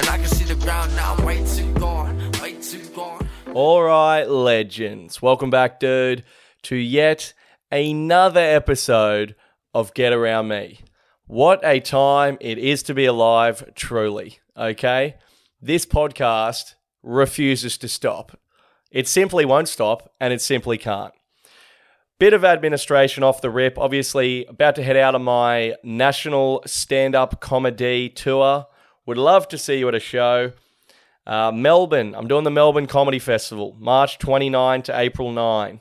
And I can see the ground now, way too gone, way too gone. All right, legends. Welcome back, dude, to yet another episode of Get Around Me. What a time it is to be alive, truly. Okay? This podcast refuses to stop. It simply won't stop, and it simply can't. Bit of administration off the rip. Obviously, about to head out on my national stand up comedy tour. Would love to see you at a show. Uh, Melbourne, I'm doing the Melbourne Comedy Festival, March 29 to April 9.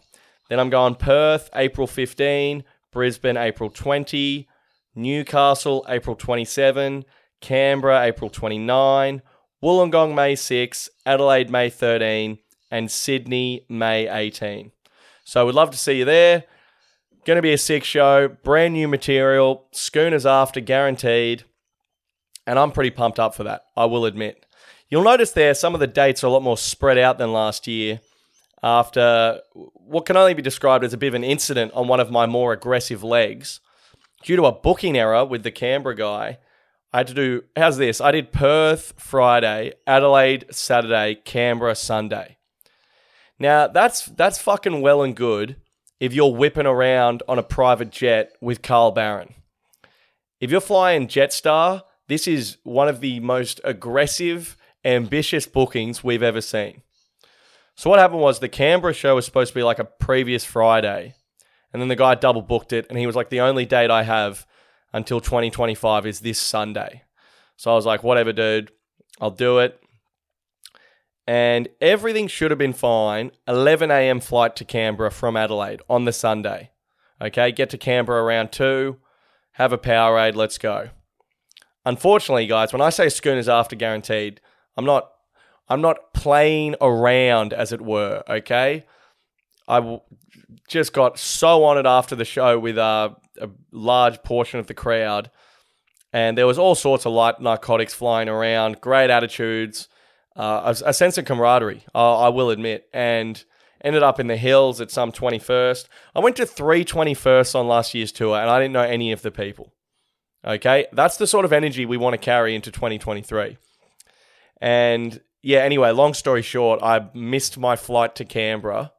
Then I'm going Perth, April 15, Brisbane, April 20, Newcastle, April 27, Canberra, April 29, Wollongong, May 6, Adelaide, May 13, and Sydney, May 18. So we'd love to see you there. Going to be a sick show, brand new material, schooners after guaranteed. And I'm pretty pumped up for that, I will admit. You'll notice there some of the dates are a lot more spread out than last year after what can only be described as a bit of an incident on one of my more aggressive legs. Due to a booking error with the Canberra guy, I had to do, how's this? I did Perth Friday, Adelaide Saturday, Canberra Sunday. Now, that's that's fucking well and good if you're whipping around on a private jet with Carl Barron. If you're flying Jetstar, this is one of the most aggressive, ambitious bookings we've ever seen. So what happened was the Canberra show was supposed to be like a previous Friday, and then the guy double booked it, and he was like, "The only date I have until 2025 is this Sunday." So I was like, "Whatever, dude, I'll do it." And everything should have been fine. 11 a.m. flight to Canberra from Adelaide on the Sunday. Okay, get to Canberra around two, have a Powerade, let's go. Unfortunately, guys, when I say schooners after guaranteed, I'm not I'm not playing around, as it were. Okay, I w- just got so on it after the show with uh, a large portion of the crowd, and there was all sorts of light narcotics flying around, great attitudes, uh, a, a sense of camaraderie. I, I will admit, and ended up in the hills at some 21st. I went to three 21st on last year's tour, and I didn't know any of the people. Okay, that's the sort of energy we want to carry into 2023. And yeah, anyway, long story short, I missed my flight to Canberra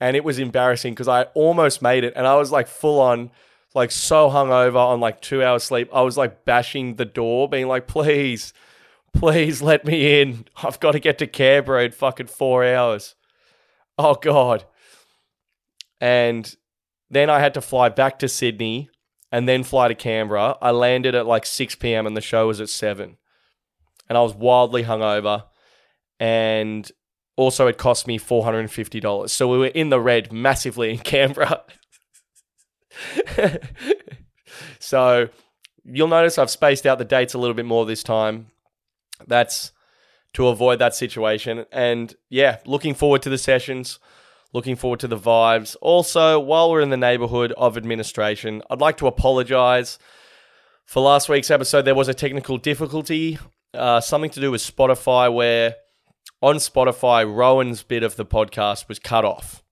and it was embarrassing because I almost made it and I was like full on, like so hungover on like two hours sleep. I was like bashing the door, being like, please, please let me in. I've got to get to Canberra in fucking four hours. Oh, God. And then I had to fly back to Sydney and then fly to Canberra. I landed at like 6 p.m. and the show was at 7. And I was wildly hungover. And also, it cost me $450. So we were in the red massively in Canberra. so you'll notice I've spaced out the dates a little bit more this time. That's to avoid that situation. And yeah, looking forward to the sessions, looking forward to the vibes. Also, while we're in the neighborhood of administration, I'd like to apologize. For last week's episode, there was a technical difficulty, uh, something to do with Spotify, where on Spotify, Rohan's bit of the podcast was cut off.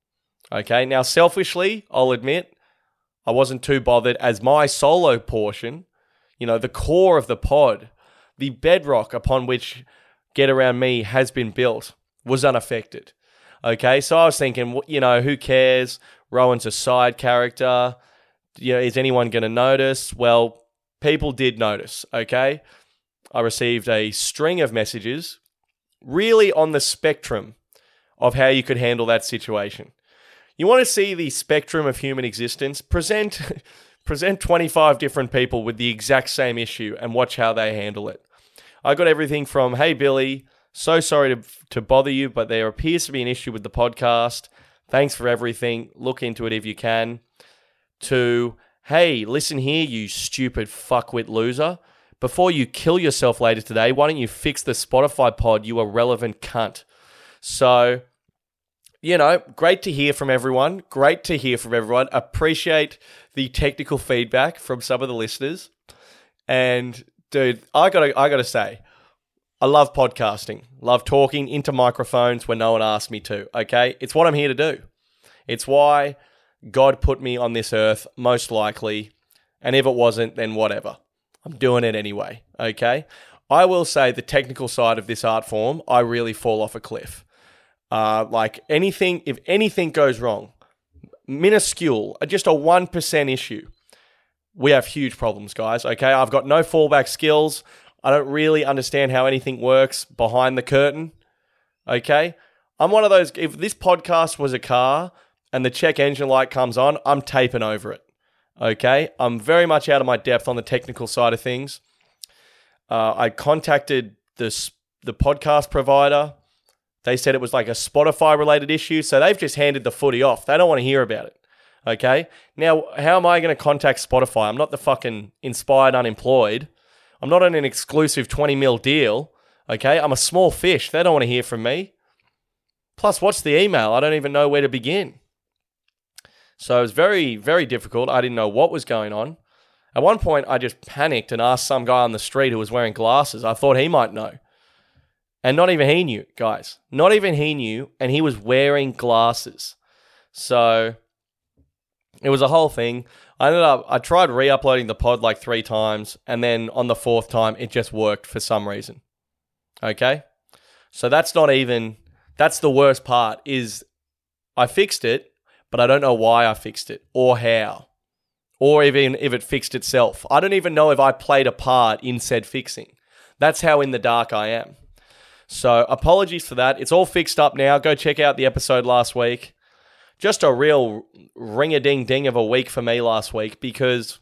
Okay, now selfishly, I'll admit, I wasn't too bothered as my solo portion, you know, the core of the pod, the bedrock upon which Get Around Me has been built, was unaffected. Okay, so I was thinking, you know, who cares? Rohan's a side character. You know, is anyone going to notice? Well, people did notice. Okay, I received a string of messages, really on the spectrum of how you could handle that situation. You want to see the spectrum of human existence? Present present 25 different people with the exact same issue and watch how they handle it. I got everything from, hey, Billy, so sorry to, to bother you, but there appears to be an issue with the podcast. Thanks for everything. Look into it if you can. To, hey, listen here, you stupid fuckwit loser. Before you kill yourself later today, why don't you fix the Spotify pod, you irrelevant cunt? So, you know, great to hear from everyone. Great to hear from everyone. Appreciate the technical feedback from some of the listeners. And dude, I gotta I gotta say, I love podcasting. Love talking into microphones when no one asks me to. Okay? It's what I'm here to do. It's why God put me on this earth, most likely. And if it wasn't, then whatever. I'm doing it anyway. Okay? I will say the technical side of this art form, I really fall off a cliff. Uh, like anything, if anything goes wrong, minuscule, uh, just a 1% issue, we have huge problems, guys. Okay. I've got no fallback skills. I don't really understand how anything works behind the curtain. Okay. I'm one of those, if this podcast was a car and the check engine light comes on, I'm taping over it. Okay. I'm very much out of my depth on the technical side of things. Uh, I contacted the, the podcast provider they said it was like a Spotify related issue, so they've just handed the footy off. They don't want to hear about it. Okay. Now, how am I going to contact Spotify? I'm not the fucking inspired unemployed. I'm not on an exclusive 20 mil deal. Okay. I'm a small fish. They don't want to hear from me. Plus, what's the email? I don't even know where to begin. So it was very, very difficult. I didn't know what was going on. At one point, I just panicked and asked some guy on the street who was wearing glasses. I thought he might know. And not even he knew, guys. Not even he knew. And he was wearing glasses. So it was a whole thing. I ended up, I tried re uploading the pod like three times. And then on the fourth time, it just worked for some reason. Okay. So that's not even, that's the worst part is I fixed it, but I don't know why I fixed it or how. Or even if it fixed itself. I don't even know if I played a part in said fixing. That's how in the dark I am. So apologies for that. It's all fixed up now. Go check out the episode last week. Just a real ring a ding ding of a week for me last week because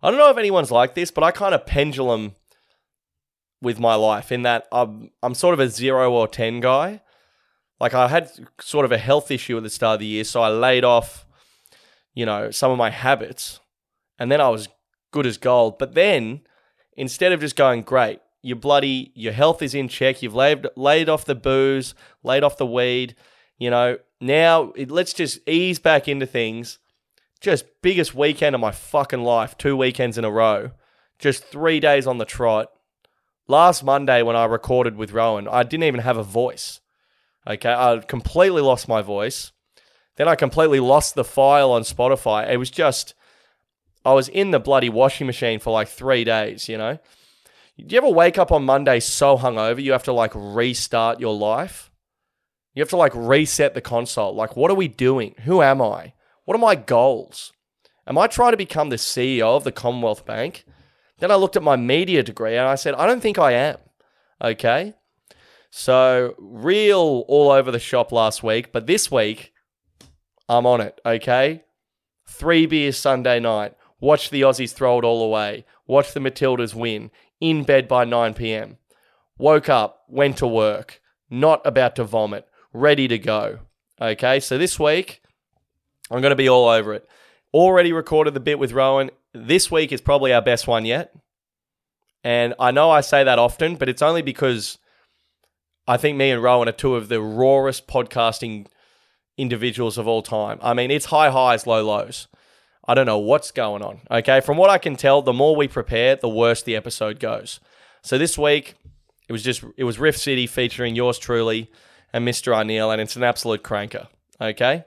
I don't know if anyone's like this, but I kind of pendulum with my life in that I'm, I'm sort of a zero or 10 guy. Like I had sort of a health issue at the start of the year, so I laid off, you know, some of my habits and then I was good as gold. But then instead of just going, great, your bloody your health is in check. You've laid laid off the booze, laid off the weed. You know now it, let's just ease back into things. Just biggest weekend of my fucking life. Two weekends in a row. Just three days on the trot. Last Monday when I recorded with Rohan, I didn't even have a voice. Okay, I completely lost my voice. Then I completely lost the file on Spotify. It was just, I was in the bloody washing machine for like three days, you know? Do you ever wake up on Monday so hungover you have to like restart your life? You have to like reset the console. Like, what are we doing? Who am I? What are my goals? Am I trying to become the CEO of the Commonwealth Bank? Then I looked at my media degree and I said, I don't think I am. Okay. So, real all over the shop last week, but this week, I'm on it. Okay. Three beers Sunday night. Watch the Aussies throw it all away. Watch the Matildas win in bed by 9 p.m. Woke up, went to work, not about to vomit, ready to go. Okay, so this week, I'm going to be all over it. Already recorded the bit with Rohan. This week is probably our best one yet. And I know I say that often, but it's only because I think me and Rohan are two of the rawest podcasting individuals of all time. I mean, it's high highs, low lows. I don't know what's going on. Okay, from what I can tell, the more we prepare, the worse the episode goes. So this week, it was just it was Riff City featuring yours truly and Mr. Arneal, and it's an absolute cranker. Okay,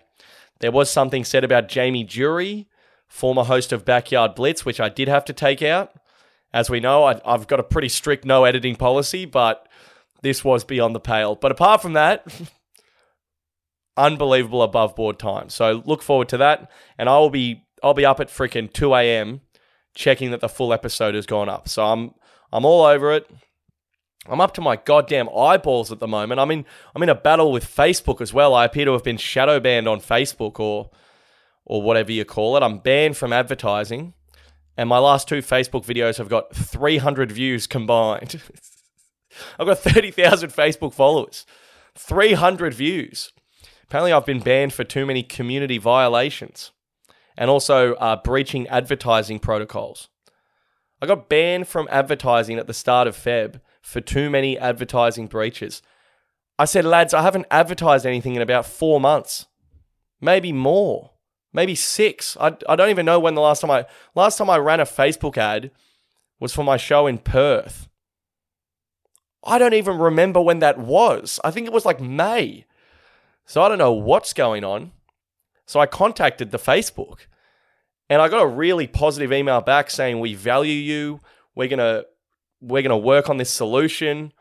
there was something said about Jamie Durie, former host of Backyard Blitz, which I did have to take out. As we know, I, I've got a pretty strict no editing policy, but this was beyond the pale. But apart from that. unbelievable above board time. So look forward to that. And I will be I'll be up at freaking 2 a.m. checking that the full episode has gone up. So I'm I'm all over it. I'm up to my goddamn eyeballs at the moment. I'm in I'm in a battle with Facebook as well. I appear to have been shadow banned on Facebook or or whatever you call it. I'm banned from advertising. And my last two Facebook videos have got 300 views combined. I've got 30,000 Facebook followers. 300 views. Apparently, I've been banned for too many community violations and also uh, breaching advertising protocols. I got banned from advertising at the start of Feb for too many advertising breaches. I said, lads, I haven't advertised anything in about four months, maybe more, maybe six. I, I don't even know when the last time I last time I ran a Facebook ad was for my show in Perth. I don't even remember when that was. I think it was like May. So I don't know what's going on. So I contacted the Facebook and I got a really positive email back saying, We value you. We're going to we're going to work on this solution.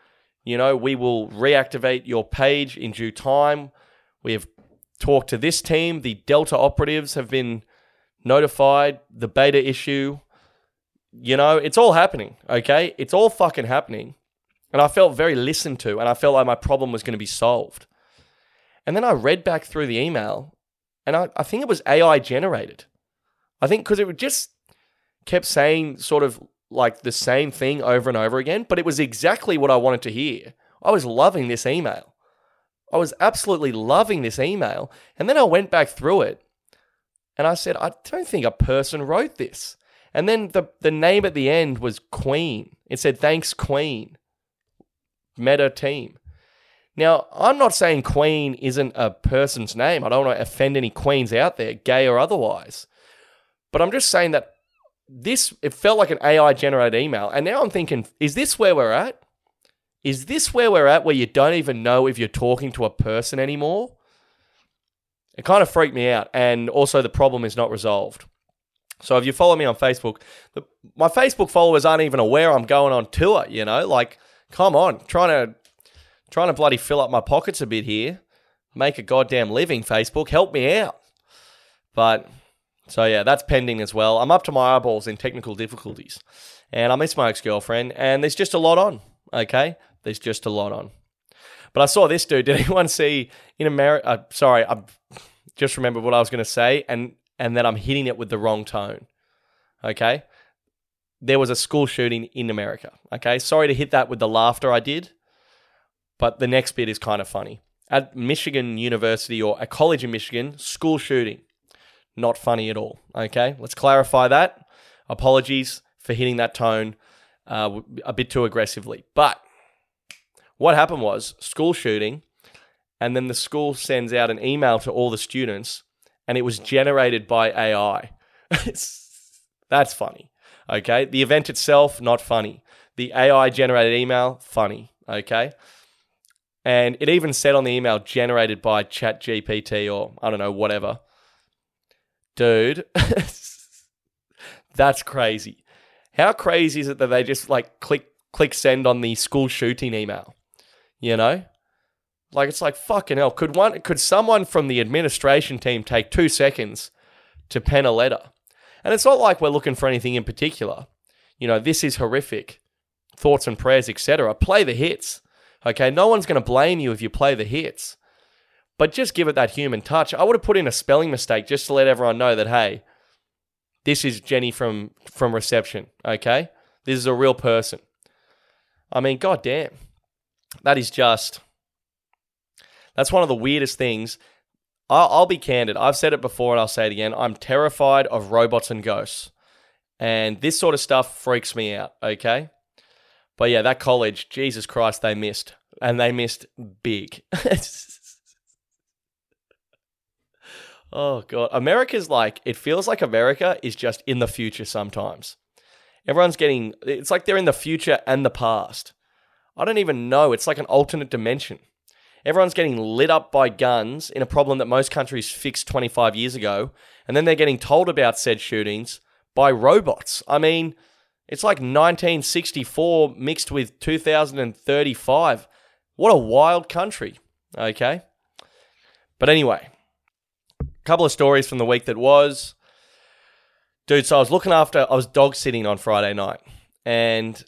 You know, we will reactivate your page in due time. We have talked to this team. The Delta operatives have been notified. The beta issue, you know, it's all happening. Okay, it's all fucking happening. And I felt very listened to, and I felt like my problem was going to be solved. And then I read back through the email, and I, I think it was AI generated. I think because it just kept saying sort of like the same thing over and over again, but it was exactly what I wanted to hear. I was loving this email. I was absolutely loving this email. And then I went back through it and I said, I don't think a person wrote this. And then the, the name at the end was Queen. It said, Thanks, Queen. Meta team. Now, I'm not saying Queen isn't a person's name. I don't want to offend any queens out there, gay or otherwise. But I'm just saying that this it felt like an AI generated email. And now I'm thinking, is this where we're at? Is this where we're at where you don't even know if you're talking to a person anymore? It kind of freaked me out. And also, the problem is not resolved. So, if you follow me on Facebook, the, my Facebook followers aren't even aware I'm going on tour, you know? Like, come on, trying to trying to bloody fill up my pockets a bit here. Make a goddamn living, Facebook. Help me out. But so yeah, that's pending as well. I'm up to my eyeballs in technical difficulties, and I miss my ex girlfriend. And there's just a lot on. Okay, there's just a lot on. But I saw this dude. Did anyone see in America? Uh, sorry, I just remembered what I was going to say, and and then I'm hitting it with the wrong tone. Okay, there was a school shooting in America. Okay, sorry to hit that with the laughter I did, but the next bit is kind of funny. At Michigan University or a college in Michigan, school shooting not funny at all. Okay, let's clarify that. Apologies for hitting that tone uh, a bit too aggressively. But what happened was school shooting, and then the school sends out an email to all the students, and it was generated by AI. That's funny. Okay, the event itself, not funny. The AI generated email, funny. Okay. And it even said on the email generated by ChatGPT or I don't know, whatever dude, that's crazy. How crazy is it that they just like click click send on the school shooting email? You know? Like it's like fucking hell. Could one could someone from the administration team take two seconds to pen a letter? And it's not like we're looking for anything in particular. You know, this is horrific. Thoughts and prayers, etc. Play the hits. Okay, no one's going to blame you if you play the hits but just give it that human touch. I would have put in a spelling mistake just to let everyone know that hey, this is Jenny from from reception. Okay, this is a real person. I mean, goddamn, that is just that's one of the weirdest things. I'll, I'll be candid. I've said it before and I'll say it again. I'm terrified of robots and ghosts, and this sort of stuff freaks me out. Okay, but yeah, that college, Jesus Christ, they missed, and they missed big. Oh god, America's like it feels like America is just in the future sometimes. Everyone's getting it's like they're in the future and the past. I don't even know, it's like an alternate dimension. Everyone's getting lit up by guns in a problem that most countries fixed 25 years ago, and then they're getting told about said shootings by robots. I mean, it's like 1964 mixed with 2035. What a wild country. Okay? But anyway, couple of stories from the week that was. Dude, so I was looking after, I was dog sitting on Friday night. And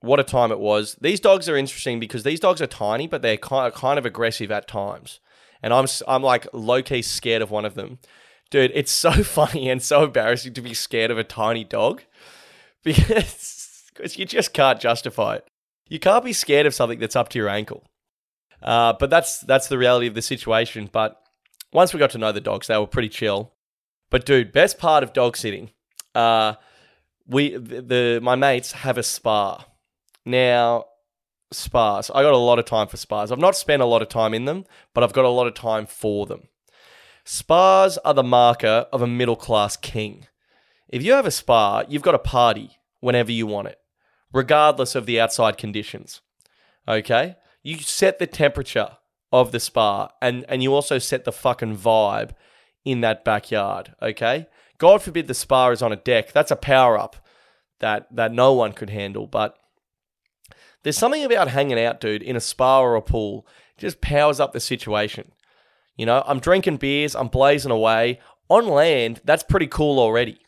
what a time it was. These dogs are interesting because these dogs are tiny, but they're kind of, aggressive at times. And I'm, I'm like low key scared of one of them. Dude, it's so funny and so embarrassing to be scared of a tiny dog because, because you just can't justify it. You can't be scared of something that's up to your ankle. Uh, but that's that's the reality of the situation. But once we got to know the dogs, they were pretty chill. But dude, best part of dog sitting, uh, we the, the my mates have a spa. Now, spas. I got a lot of time for spas. I've not spent a lot of time in them, but I've got a lot of time for them. Spas are the marker of a middle class king. If you have a spa, you've got a party whenever you want it, regardless of the outside conditions. Okay? You set the temperature of the spa and and you also set the fucking vibe in that backyard, okay? God forbid the spa is on a deck. That's a power up. that that no one could handle. But there's something about hanging out, dude, in a spa or a pool. It just powers up the situation. You know, I'm drinking beers, I'm blazing away. On land, that's pretty cool already.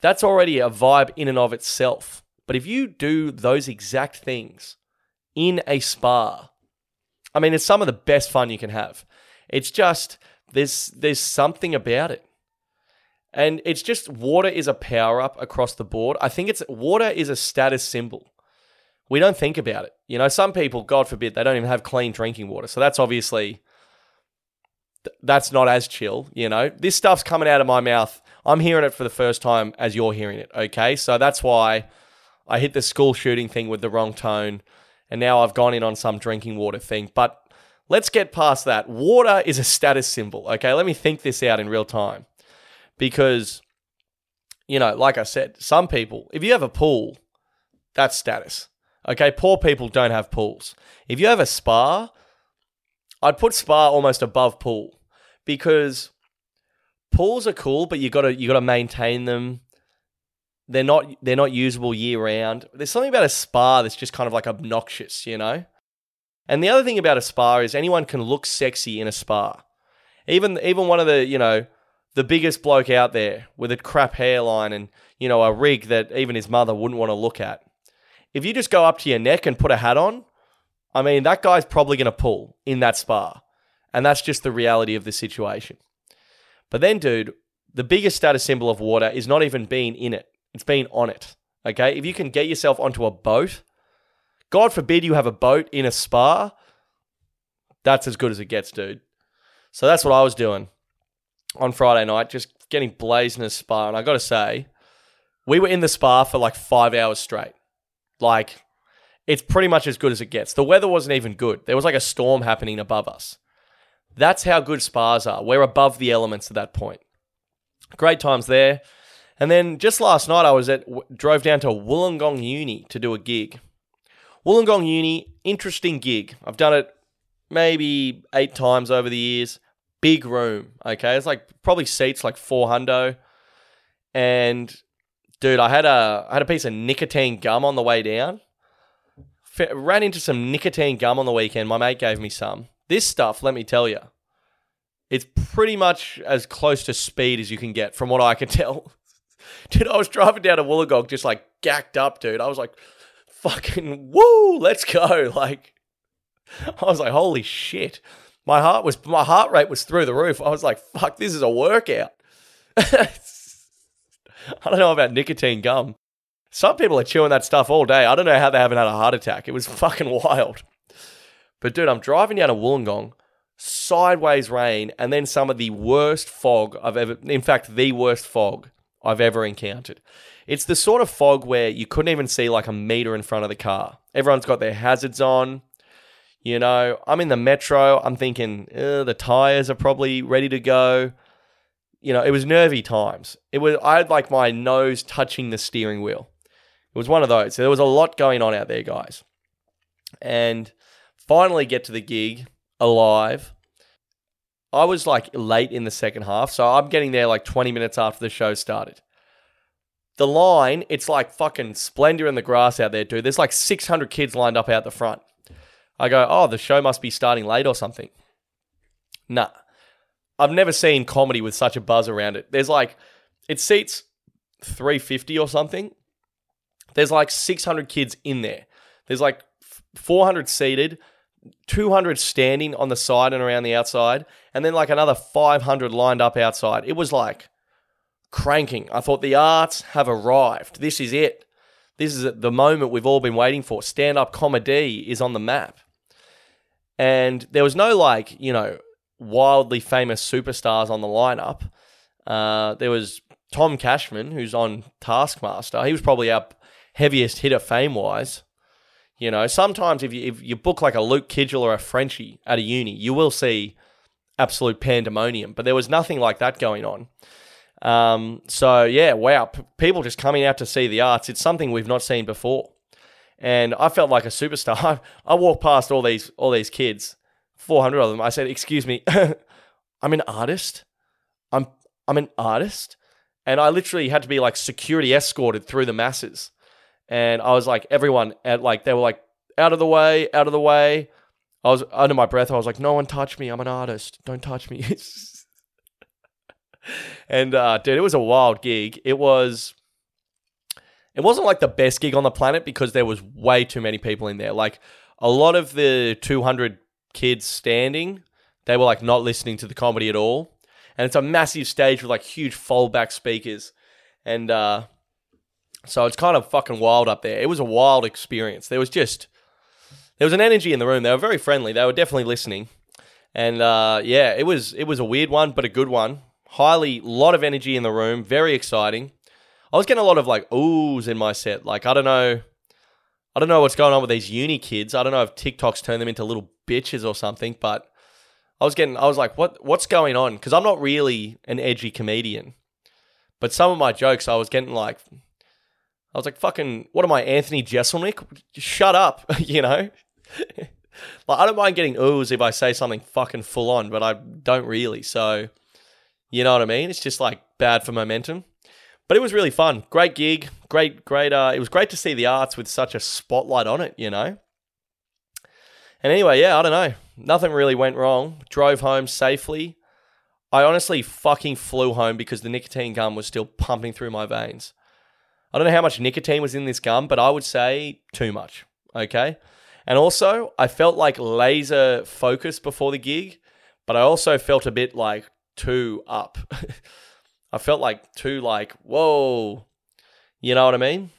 That's already a vibe in and of itself. But if you do those exact things in a spa, I mean, it's some of the best fun you can have. It's just there's there's something about it. And it's just water is a power up across the board. I think it's water is a status symbol. We don't think about it. You know, some people, God forbid, they don't even have clean drinking water. So that's obviously that's not as chill, you know. This stuff's coming out of my mouth. I'm hearing it for the first time as you're hearing it, okay? So that's why I hit the school shooting thing with the wrong tone and now I've gone in on some drinking water thing. But let's get past that. Water is a status symbol, okay? Let me think this out in real time because, you know, like I said, some people, if you have a pool, that's status. Okay, poor people don't have pools. If you have a spa, I'd put spa almost above pool because pools are cool, but you gotta you gotta maintain them. They're not they're not usable year round. There's something about a spa that's just kind of like obnoxious, you know. And the other thing about a spa is anyone can look sexy in a spa. Even even one of the you know the biggest bloke out there with a crap hairline and, you know, a rig that even his mother wouldn't want to look at. If you just go up to your neck and put a hat on, I mean, that guy's probably going to pull in that spa. And that's just the reality of the situation. But then, dude, the biggest status symbol of water is not even being in it, it's being on it. Okay? If you can get yourself onto a boat, God forbid you have a boat in a spa, that's as good as it gets, dude. So that's what I was doing on Friday night, just getting blazed in a spa. And I got to say, we were in the spa for like five hours straight. Like, it's pretty much as good as it gets. The weather wasn't even good. There was like a storm happening above us. That's how good spas are. We're above the elements at that point. Great times there. And then just last night, I was at drove down to Wollongong Uni to do a gig. Wollongong Uni, interesting gig. I've done it maybe eight times over the years big room. Okay, it's like probably seats like four hundo, and dude, I had a I had a piece of nicotine gum on the way down. F- ran into some nicotine gum on the weekend. My mate gave me some. This stuff, let me tell you, it's pretty much as close to speed as you can get, from what I can tell. dude, I was driving down to Wollongong just like gacked up, dude. I was like, fucking woo, let's go. Like, I was like, holy shit my heart was my heart rate was through the roof. I was like, fuck, this is a workout. I don't know about nicotine gum. Some people are chewing that stuff all day. I don't know how they haven't had a heart attack. It was fucking wild. But dude, I'm driving down to Wollongong, sideways rain, and then some of the worst fog I've ever in fact, the worst fog I've ever encountered. It's the sort of fog where you couldn't even see like a meter in front of the car. Everyone's got their hazards on. You know, I'm in the metro. I'm thinking the tires are probably ready to go. You know, it was nervy times. It was I had like my nose touching the steering wheel. It was one of those. So there was a lot going on out there, guys. And finally get to the gig alive. I was like late in the second half, so I'm getting there like 20 minutes after the show started. The line, it's like fucking splendor in the grass out there, dude. There's like 600 kids lined up out the front. I go, oh, the show must be starting late or something. Nah. I've never seen comedy with such a buzz around it. There's like, it seats 350 or something. There's like 600 kids in there. There's like 400 seated, 200 standing on the side and around the outside, and then like another 500 lined up outside. It was like cranking. I thought the arts have arrived. This is it. This is the moment we've all been waiting for. Stand up comedy is on the map. And there was no like, you know, wildly famous superstars on the lineup. Uh, there was Tom Cashman, who's on Taskmaster. He was probably our heaviest hitter fame wise. You know, sometimes if you if you book like a Luke Kidgell or a Frenchie at a uni, you will see absolute pandemonium. But there was nothing like that going on. Um, so yeah, wow, P- people just coming out to see the arts. It's something we've not seen before and I felt like a superstar. I, I walked past all these all these kids, four hundred of them. I said, "Excuse me, I'm an artist. I'm I'm an artist," and I literally had to be like security escorted through the masses. And I was like, everyone at like they were like out of the way, out of the way. I was under my breath. I was like, no one touch me. I'm an artist. Don't touch me. and uh, dude, it was a wild gig. It was. It wasn't like the best gig on the planet because there was way too many people in there. Like a lot of the 200 kids standing, they were like not listening to the comedy at all. And it's a massive stage with like huge foldback speakers. And uh, so it's kind of fucking wild up there. It was a wild experience. There was just there was an energy in the room. They were very friendly. They were definitely listening. And uh, yeah, it was it was a weird one, but a good one. Highly lot of energy in the room, very exciting. I was getting a lot of like oohs in my set. Like I don't know I don't know what's going on with these uni kids. I don't know if TikTok's turned them into little bitches or something, but I was getting I was like, what what's going on? Because I'm not really an edgy comedian. But some of my jokes I was getting like I was like, fucking, what am I, Anthony Jeselnik? Shut up, you know? like, I don't mind getting oohs if I say something fucking full on, but I don't really. So, you know what I mean? It's just like bad for momentum. But it was really fun. Great gig. Great, great. Uh, it was great to see the arts with such a spotlight on it, you know? And anyway, yeah, I don't know. Nothing really went wrong. Drove home safely. I honestly fucking flew home because the nicotine gum was still pumping through my veins. I don't know how much nicotine was in this gum, but I would say too much. Okay. And also, I felt like laser focused before the gig, but I also felt a bit like too up. I felt like too like, whoa. You know what I mean?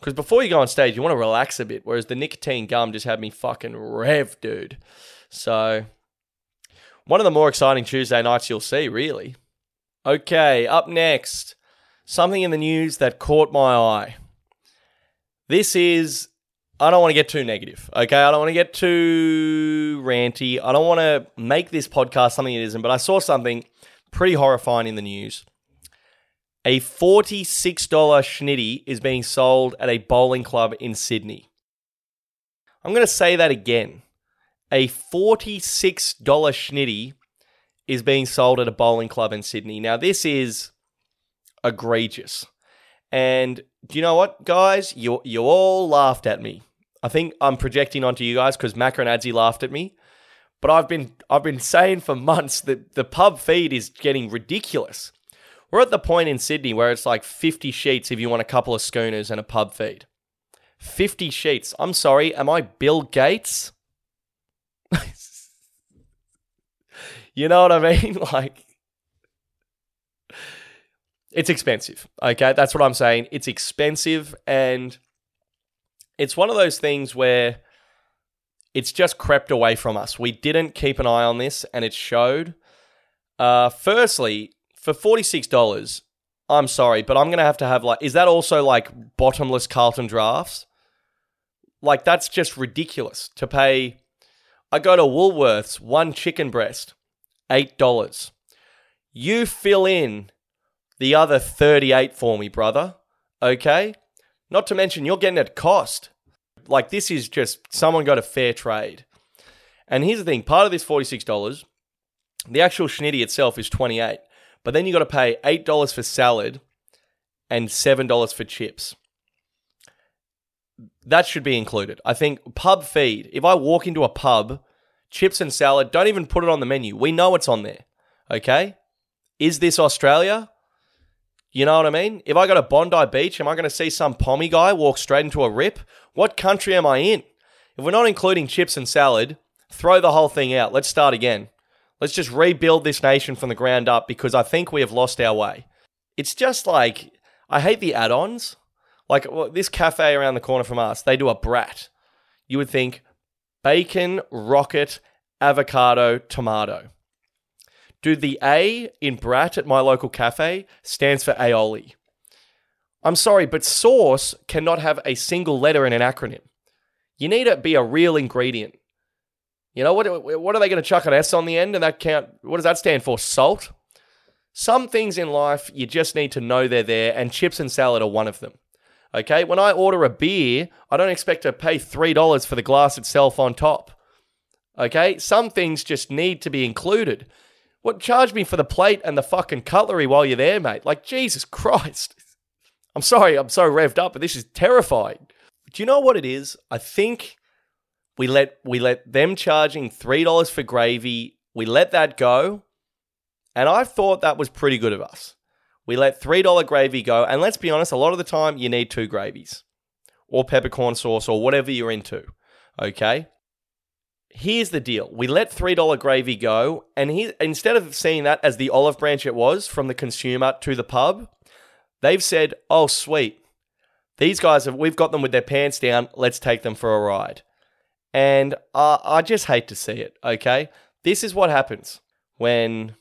Because before you go on stage, you want to relax a bit, whereas the nicotine gum just had me fucking rev, dude. So, one of the more exciting Tuesday nights you'll see, really. Okay, up next something in the news that caught my eye. This is, I don't want to get too negative, okay? I don't want to get too ranty. I don't want to make this podcast something it isn't, but I saw something pretty horrifying in the news. A $46 schnitty is being sold at a bowling club in Sydney. I'm going to say that again. A $46 schnitty is being sold at a bowling club in Sydney. Now, this is egregious. And do you know what, guys? You you all laughed at me. I think I'm projecting onto you guys because Macronadzi laughed at me. But I've been I've been saying for months that the pub feed is getting ridiculous. We're at the point in Sydney where it's like 50 sheets if you want a couple of schooners and a pub feed. 50 sheets. I'm sorry, am I Bill Gates? you know what I mean? Like it's expensive. Okay, that's what I'm saying. It's expensive, and it's one of those things where it's just crept away from us. We didn't keep an eye on this, and it showed. Uh, firstly, for forty six dollars, I'm sorry, but I'm gonna have to have like, is that also like bottomless Carlton drafts? Like that's just ridiculous to pay. I go to Woolworths, one chicken breast, eight dollars. You fill in the other 38 for me, brother. Okay? Not to mention, you're getting it cost. Like, this is just someone got a fair trade. And here's the thing part of this $46, the actual schnitty itself is 28 but then you got to pay $8 for salad and $7 for chips. That should be included. I think pub feed, if I walk into a pub, chips and salad, don't even put it on the menu. We know it's on there. Okay? Is this Australia? You know what I mean? If I go to Bondi Beach, am I going to see some pommy guy walk straight into a rip? What country am I in? If we're not including chips and salad, throw the whole thing out. Let's start again. Let's just rebuild this nation from the ground up because I think we have lost our way. It's just like, I hate the add ons. Like well, this cafe around the corner from us, they do a brat. You would think bacon, rocket, avocado, tomato. Dude, the A in brat at my local cafe stands for aioli. I'm sorry, but sauce cannot have a single letter in an acronym. You need to be a real ingredient. You know what? What are they going to chuck an S on the end, and that count? What does that stand for? Salt. Some things in life you just need to know they're there, and chips and salad are one of them. Okay, when I order a beer, I don't expect to pay three dollars for the glass itself on top. Okay, some things just need to be included. What charge me for the plate and the fucking cutlery while you're there, mate? Like Jesus Christ. I'm sorry, I'm so revved up, but this is terrifying. Do you know what it is? I think we let we let them charging three dollars for gravy. We let that go, and I thought that was pretty good of us. We let three dollar gravy go, and let's be honest, a lot of the time you need two gravies, or peppercorn sauce, or whatever you're into. Okay. Here's the deal: we let three dollar gravy go, and he instead of seeing that as the olive branch it was from the consumer to the pub, they've said, "Oh, sweet, these guys have we've got them with their pants down. Let's take them for a ride." And uh, I just hate to see it. Okay, this is what happens when.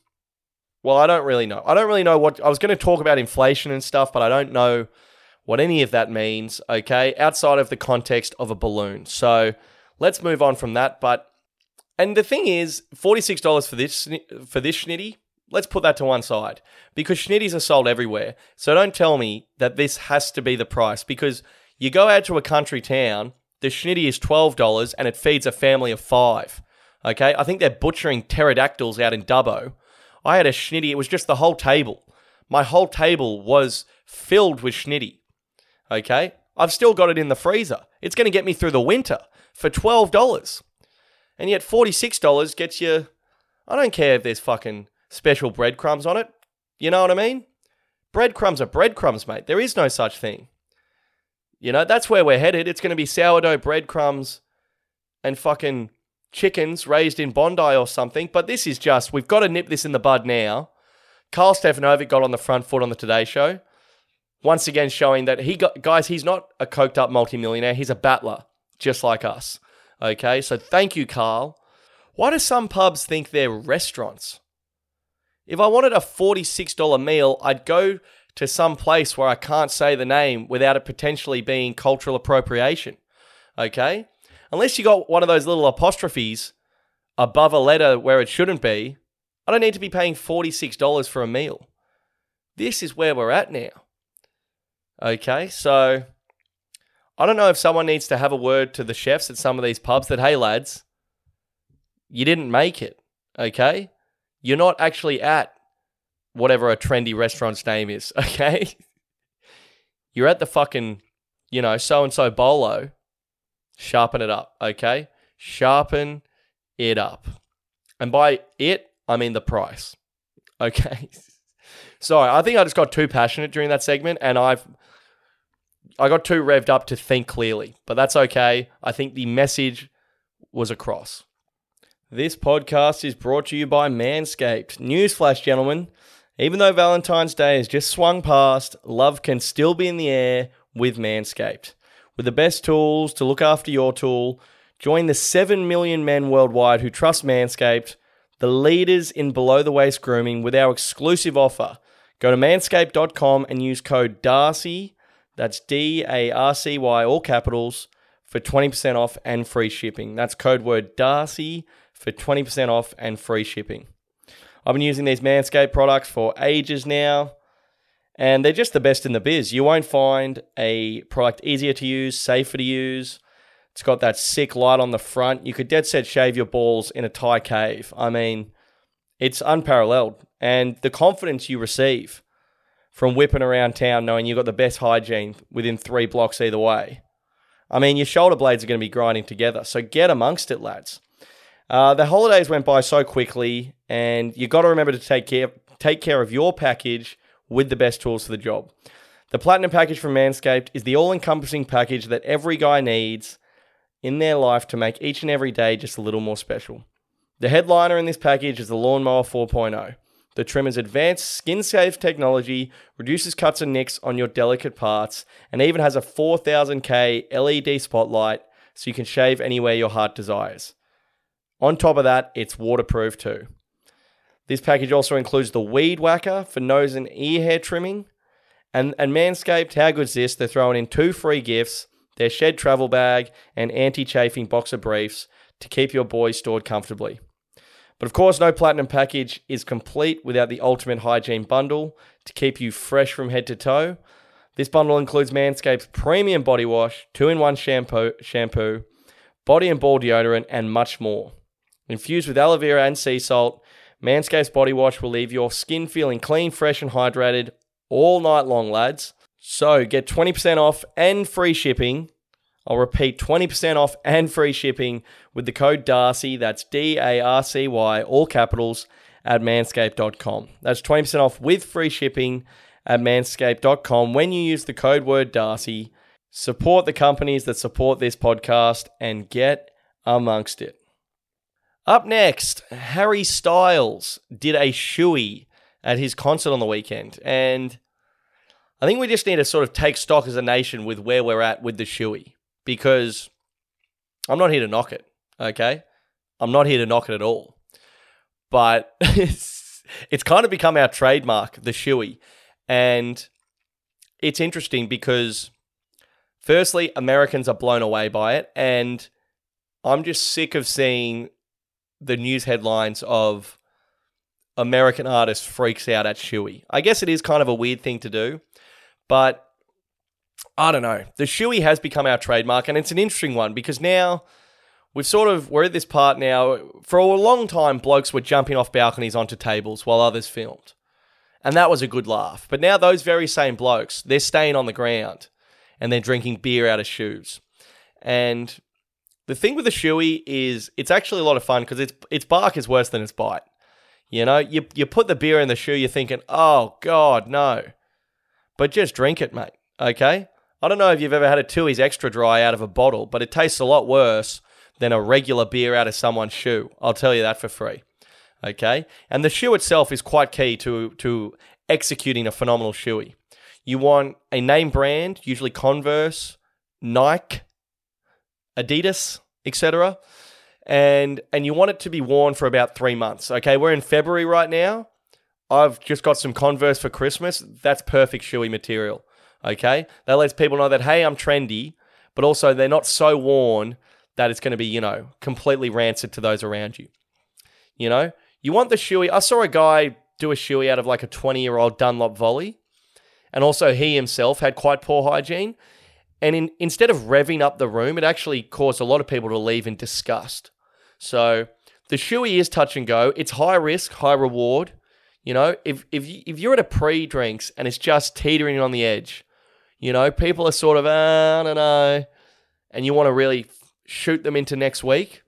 Well, I don't really know. I don't really know what I was going to talk about inflation and stuff, but I don't know what any of that means. Okay, outside of the context of a balloon. So let's move on from that. But and the thing is, forty six dollars for this for this schnitty. Let's put that to one side because schnitties are sold everywhere. So don't tell me that this has to be the price because you go out to a country town, the schnitty is twelve dollars and it feeds a family of five. Okay, I think they're butchering pterodactyls out in Dubbo. I had a schnitty; it was just the whole table. My whole table was filled with schnitty. Okay, I've still got it in the freezer. It's going to get me through the winter for $12. And yet $46 gets you, I don't care if there's fucking special breadcrumbs on it. You know what I mean? Breadcrumbs are breadcrumbs, mate. There is no such thing. You know, that's where we're headed. It's going to be sourdough breadcrumbs and fucking chickens raised in Bondi or something. But this is just, we've got to nip this in the bud now. Karl Stefanovic got on the front foot on the Today Show. Once again, showing that he got, guys, he's not a coked up multimillionaire. He's a battler just like us. Okay, so thank you, Karl. Why do some pubs think they're restaurants? If I wanted a $46 meal, I'd go to some place where I can't say the name without it potentially being cultural appropriation. Okay? Unless you got one of those little apostrophes above a letter where it shouldn't be, I don't need to be paying $46 for a meal. This is where we're at now. Okay, so I don't know if someone needs to have a word to the chefs at some of these pubs that, hey, lads, you didn't make it, okay? You're not actually at whatever a trendy restaurant's name is, okay? You're at the fucking, you know, so and so bolo. Sharpen it up, okay? Sharpen it up. And by it, I mean the price, okay? Sorry, I think I just got too passionate during that segment and I've I got too revved up to think clearly, but that's okay. I think the message was across. This podcast is brought to you by Manscaped. Newsflash, gentlemen. Even though Valentine's Day has just swung past, love can still be in the air with Manscaped. With the best tools to look after your tool, join the 7 million men worldwide who trust Manscaped, the leaders in below the waist grooming, with our exclusive offer. Go to manscaped.com and use code DARCY that's D A R C Y, all capitals, for 20% off and free shipping. That's code word Darcy for 20% off and free shipping. I've been using these Manscaped products for ages now, and they're just the best in the biz. You won't find a product easier to use, safer to use. It's got that sick light on the front. You could dead set shave your balls in a Thai cave. I mean, it's unparalleled. And the confidence you receive from whipping around town knowing you've got the best hygiene within three blocks either way. I mean, your shoulder blades are going to be grinding together. So get amongst it, lads. Uh, the holidays went by so quickly, and you've got to remember to take care take care of your package with the best tools for the job. The Platinum package from Manscaped is the all-encompassing package that every guy needs in their life to make each and every day just a little more special. The headliner in this package is the Lawnmower 4.0. The trimmer's advanced skin safe technology reduces cuts and nicks on your delicate parts and even has a 4000K LED spotlight so you can shave anywhere your heart desires. On top of that, it's waterproof too. This package also includes the Weed Whacker for nose and ear hair trimming. And, and Manscaped, how good's this? They're throwing in two free gifts their shed travel bag and anti chafing boxer briefs to keep your boys stored comfortably. But of course, no platinum package is complete without the ultimate hygiene bundle to keep you fresh from head to toe. This bundle includes Manscaped's premium body wash, two-in-one shampoo, shampoo, body and ball deodorant, and much more. Infused with aloe vera and sea salt, Manscaped's body wash will leave your skin feeling clean, fresh, and hydrated all night long, lads. So get 20% off and free shipping. I'll repeat 20% off and free shipping with the code Darcy. That's D A R C Y, all capitals, at manscaped.com. That's 20% off with free shipping at manscaped.com when you use the code word Darcy. Support the companies that support this podcast and get amongst it. Up next, Harry Styles did a shoey at his concert on the weekend. And I think we just need to sort of take stock as a nation with where we're at with the shoey because I'm not here to knock it, okay? I'm not here to knock it at all. But it's, it's kind of become our trademark, the shoey. And it's interesting because, firstly, Americans are blown away by it. And I'm just sick of seeing the news headlines of American artist freaks out at shoey. I guess it is kind of a weird thing to do, but I don't know. The shoey has become our trademark, and it's an interesting one because now we've sort of we're at this part now. For a long time, blokes were jumping off balconies onto tables while others filmed, and that was a good laugh. But now those very same blokes, they're staying on the ground and they're drinking beer out of shoes. And the thing with the shoey is it's actually a lot of fun because its its bark is worse than its bite. You know, you you put the beer in the shoe, you're thinking, oh god, no. But just drink it, mate. Okay? I don't know if you've ever had a Tooheys extra dry out of a bottle, but it tastes a lot worse than a regular beer out of someone's shoe. I'll tell you that for free. Okay? And the shoe itself is quite key to, to executing a phenomenal shoey. You want a name brand, usually Converse, Nike, Adidas, etc. And and you want it to be worn for about 3 months. Okay? We're in February right now. I've just got some Converse for Christmas. That's perfect shoey material. Okay. That lets people know that, hey, I'm trendy, but also they're not so worn that it's going to be, you know, completely rancid to those around you. You know, you want the shoey. I saw a guy do a shoey out of like a 20 year old Dunlop volley. And also, he himself had quite poor hygiene. And in, instead of revving up the room, it actually caused a lot of people to leave in disgust. So the shoey is touch and go. It's high risk, high reward. You know, if if if you're at a pre drinks and it's just teetering on the edge, you know, people are sort of uh, I don't know, and you want to really shoot them into next week,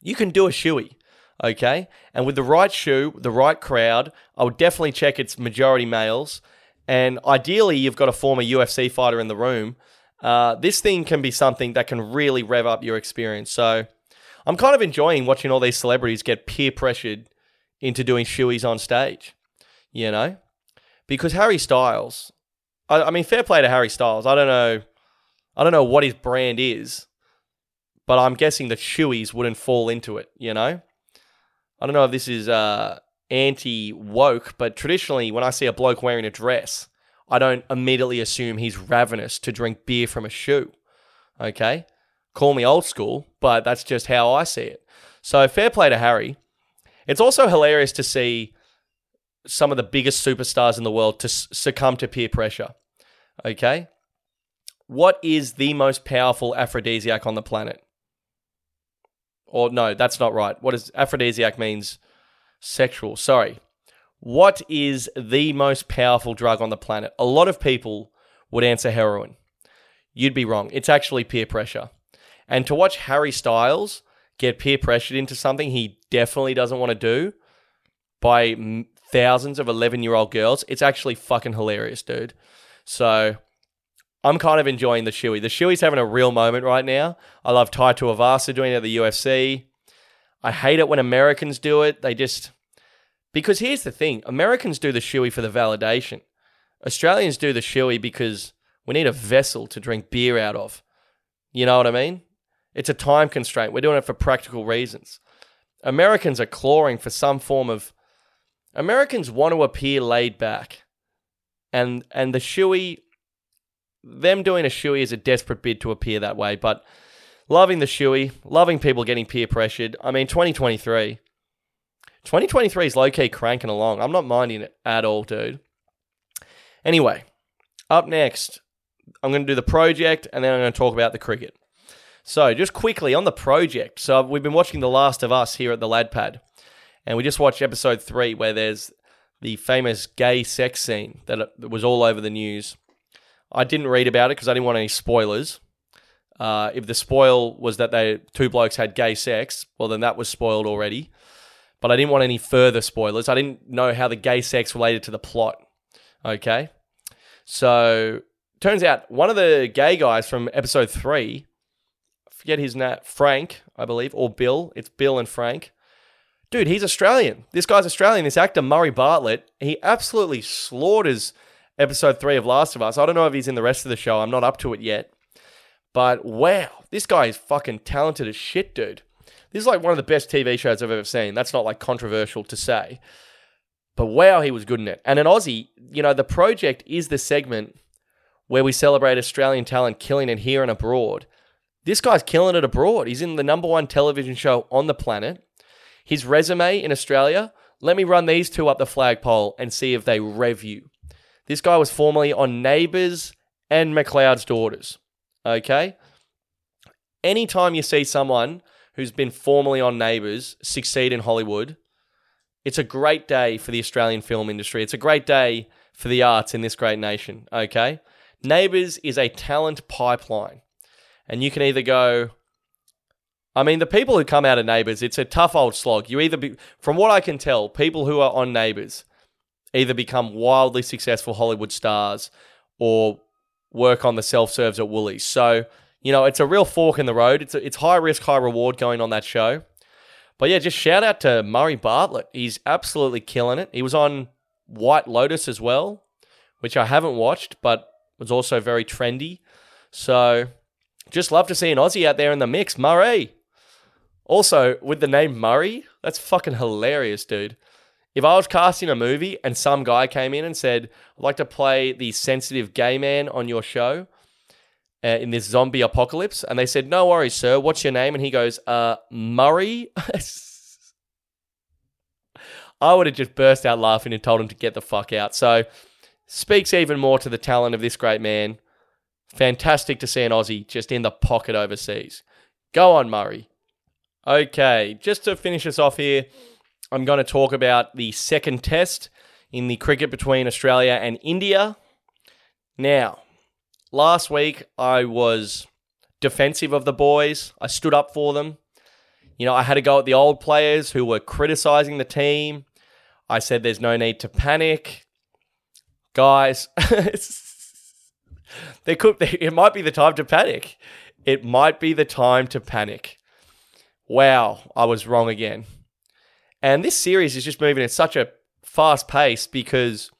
you can do a shoey, okay? And with the right shoe, the right crowd, I would definitely check its majority males, and ideally you've got a former UFC fighter in the room. Uh, this thing can be something that can really rev up your experience. So I'm kind of enjoying watching all these celebrities get peer pressured into doing shoeys on stage, you know? Because Harry Styles, I, I, mean, fair play to Harry Styles. I don't know, I don't know what his brand is, but I'm guessing the shoeys wouldn't fall into it, you know? I don't know if this is uh, anti woke, but traditionally, when I see a bloke wearing a dress, I don't immediately assume he's ravenous to drink beer from a shoe. Okay? Call me old school, but that's just how I see it. So fair play to Harry. It's also hilarious to see some of the biggest superstars in the world to succumb to peer pressure. Okay? What is the most powerful aphrodisiac on the planet? Or no, that's not right. What is aphrodisiac means sexual. Sorry. What is the most powerful drug on the planet? A lot of people would answer heroin. You'd be wrong. It's actually peer pressure. And to watch Harry Styles get peer pressured into something he definitely doesn't want to do by thousands of 11 year old girls, it's actually fucking hilarious, dude. So I'm kind of enjoying the shoey. The shoey's having a real moment right now. I love Tai Tuivasa doing it at the UFC. I hate it when Americans do it. They just because here's the thing: Americans do the shoey for the validation. Australians do the shoey because we need a vessel to drink beer out of. You know what I mean? It's a time constraint. We're doing it for practical reasons. Americans are clawing for some form of. Americans want to appear laid back, and and the shoey, them doing a shoey is a desperate bid to appear that way. But loving the shoey, loving people getting peer pressured. I mean, 2023. 2023 is low key cranking along. I'm not minding it at all, dude. Anyway, up next, I'm going to do the project and then I'm going to talk about the cricket. So, just quickly on the project. So, we've been watching The Last of Us here at the Lad Pad, and we just watched episode three where there's the famous gay sex scene that was all over the news. I didn't read about it because I didn't want any spoilers. Uh, if the spoil was that they two blokes had gay sex, well then that was spoiled already. But I didn't want any further spoilers. I didn't know how the gay sex related to the plot. Okay, so turns out one of the gay guys from episode three, I forget his name, Frank, I believe, or Bill. It's Bill and Frank. Dude, he's Australian. This guy's Australian. This actor Murray Bartlett, he absolutely slaughters episode three of Last of Us. I don't know if he's in the rest of the show. I'm not up to it yet. But wow, this guy is fucking talented as shit, dude. This is like one of the best TV shows I've ever seen. That's not like controversial to say. But wow, he was good in it. And an Aussie, you know, the project is the segment where we celebrate Australian talent killing it here and abroad. This guy's killing it abroad. He's in the number one television show on the planet. His resume in Australia, let me run these two up the flagpole and see if they rev you. This guy was formerly on Neighbours and McLeod's Daughters. Okay? Anytime you see someone who's been formerly on Neighbours succeed in Hollywood, it's a great day for the Australian film industry. It's a great day for the arts in this great nation. Okay? Neighbours is a talent pipeline. And you can either go, I mean, the people who come out of Neighbours, it's a tough old slog. You either, be, from what I can tell, people who are on Neighbours either become wildly successful Hollywood stars or work on the self serves at Woolies. So, you know, it's a real fork in the road. It's, a, it's high risk, high reward going on that show. But yeah, just shout out to Murray Bartlett. He's absolutely killing it. He was on White Lotus as well, which I haven't watched, but was also very trendy. So just love to see an Aussie out there in the mix. Murray. Also, with the name Murray, that's fucking hilarious, dude. If I was casting a movie and some guy came in and said, I'd like to play the sensitive gay man on your show uh, in this zombie apocalypse, and they said, No worries, sir, what's your name? And he goes, uh, Murray. I would have just burst out laughing and told him to get the fuck out. So, speaks even more to the talent of this great man. Fantastic to see an Aussie just in the pocket overseas. Go on, Murray. Okay, just to finish us off here, I'm going to talk about the second test in the cricket between Australia and India. Now, last week I was defensive of the boys. I stood up for them. You know, I had to go at the old players who were criticizing the team. I said there's no need to panic. Guys, there could it might be the time to panic. It might be the time to panic. Wow, I was wrong again. And this series is just moving at such a fast pace because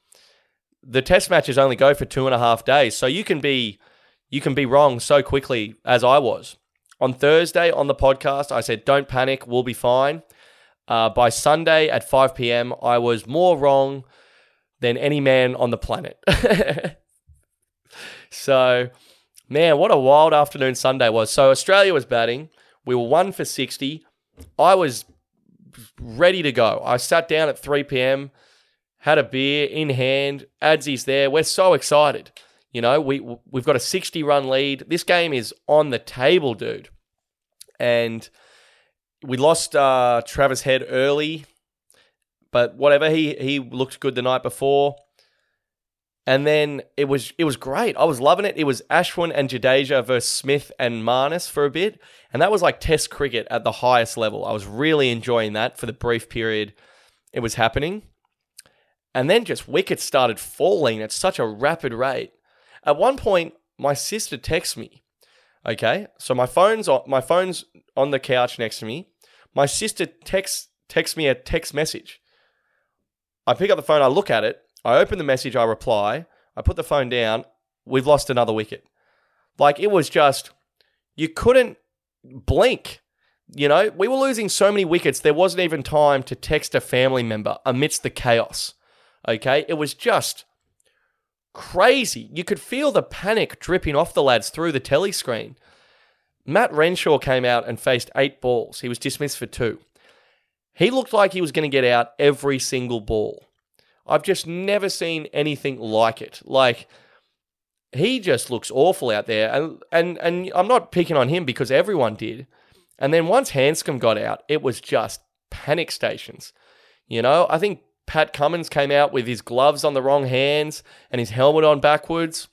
the test matches only go for two and a half days. So you can be you can be wrong so quickly as I was. On Thursday on the podcast, I said, Don't panic, we'll be fine. Uh, by Sunday at 5 p.m., I was more wrong than any man on the planet. so, man, what a wild afternoon Sunday was. So, Australia was batting. We were one for 60. I was ready to go. I sat down at 3 p.m., had a beer in hand. Adsy's there. We're so excited. You know, we we've got a 60 run lead. This game is on the table, dude. And we lost uh, Travis Head early, but whatever. He he looked good the night before. And then it was it was great. I was loving it. It was Ashwin and Jadeja versus Smith and Marnus for a bit, and that was like Test cricket at the highest level. I was really enjoying that for the brief period it was happening. And then just wickets started falling at such a rapid rate. At one point, my sister texts me. Okay, so my phone's on, my phone's on the couch next to me. My sister texts texts me a text message. I pick up the phone, I look at it, I open the message, I reply, I put the phone down, we've lost another wicket. Like it was just, you couldn't blink. You know, we were losing so many wickets, there wasn't even time to text a family member amidst the chaos. Okay, it was just crazy. You could feel the panic dripping off the lads through the telly screen. Matt Renshaw came out and faced eight balls. He was dismissed for two. He looked like he was going to get out every single ball. I've just never seen anything like it. Like he just looks awful out there, and and and I'm not picking on him because everyone did. And then once Handscomb got out, it was just panic stations. You know, I think Pat Cummins came out with his gloves on the wrong hands and his helmet on backwards.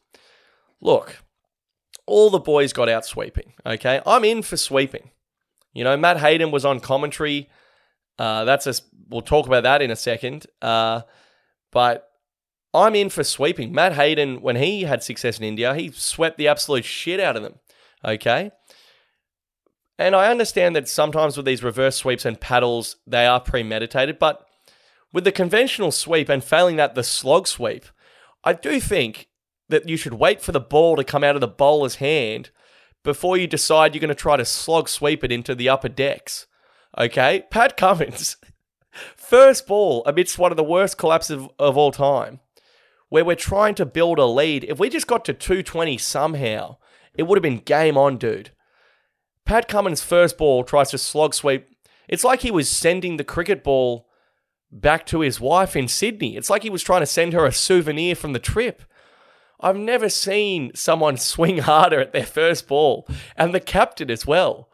look, all the boys got out sweeping. Okay, I'm in for sweeping. You know, Matt Hayden was on commentary. Uh, that's a we'll talk about that in a second. Uh, but I'm in for sweeping. Matt Hayden, when he had success in India, he swept the absolute shit out of them. Okay. And I understand that sometimes with these reverse sweeps and paddles, they are premeditated, but with the conventional sweep and failing that, the slog sweep, I do think that you should wait for the ball to come out of the bowler's hand before you decide you're going to try to slog sweep it into the upper decks. Okay? Pat Cummins, first ball amidst one of the worst collapses of, of all time, where we're trying to build a lead. If we just got to 220 somehow, it would have been game on, dude. Pat Cummins' first ball tries to slog sweep. It's like he was sending the cricket ball back to his wife in Sydney. It's like he was trying to send her a souvenir from the trip. I've never seen someone swing harder at their first ball, and the captain as well.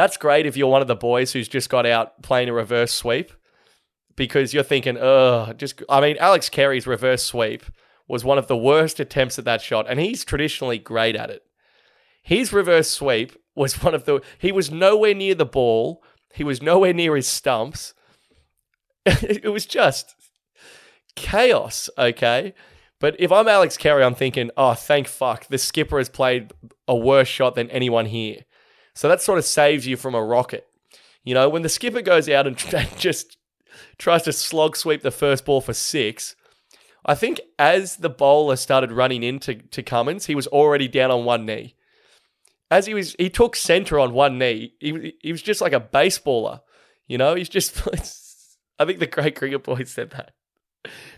That's great if you're one of the boys who's just got out playing a reverse sweep because you're thinking, oh, just. I mean, Alex Carey's reverse sweep was one of the worst attempts at that shot, and he's traditionally great at it. His reverse sweep was one of the. He was nowhere near the ball, he was nowhere near his stumps. it was just chaos, okay? But if I'm Alex Carey, I'm thinking, oh, thank fuck, the skipper has played a worse shot than anyone here. So that sort of saves you from a rocket. You know, when the skipper goes out and just tries to slog sweep the first ball for six, I think as the bowler started running into to Cummins, he was already down on one knee. As he was, he took center on one knee. He, he was just like a baseballer. You know, he's just. I think the great cricket boy said that.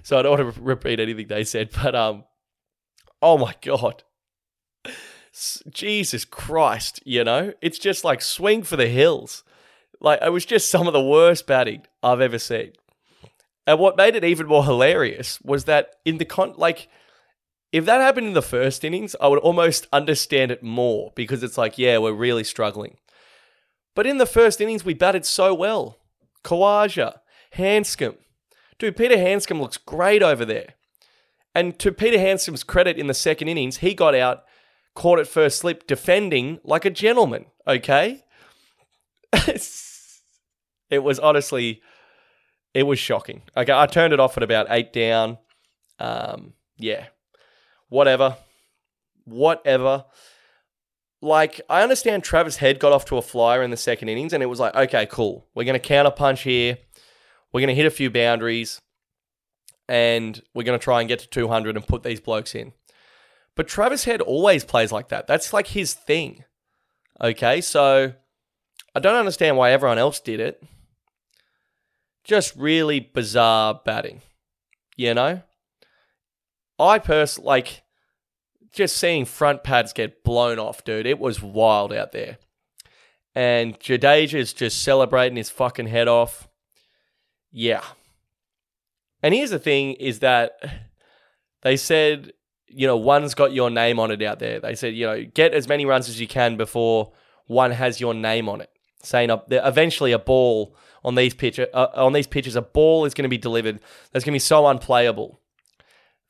So I don't want to repeat anything they said, but um, oh my god, Jesus Christ, you know, it's just like swing for the hills. Like it was just some of the worst batting I've ever seen. And what made it even more hilarious was that in the con, like, if that happened in the first innings, I would almost understand it more because it's like, yeah, we're really struggling. But in the first innings, we batted so well. Khawaja, Handscomb. Dude, Peter Handscomb looks great over there. And to Peter Handscomb's credit in the second innings, he got out, caught at first slip, defending like a gentleman, okay? it was honestly, it was shocking. Okay, I turned it off at about eight down. Um, yeah, whatever. Whatever. Like, I understand Travis Head got off to a flyer in the second innings, and it was like, okay, cool. We're going to counter punch here. We're going to hit a few boundaries and we're going to try and get to 200 and put these blokes in. But Travis Head always plays like that. That's like his thing. Okay, so I don't understand why everyone else did it. Just really bizarre batting, you know? I personally, like, just seeing front pads get blown off, dude, it was wild out there. And Jadeja's just celebrating his fucking head off. Yeah. And here's the thing is that they said, you know, one's got your name on it out there. They said, you know, get as many runs as you can before one has your name on it. Saying uh, eventually a ball on these pitches, uh, on these pitches, a ball is going to be delivered that's going to be so unplayable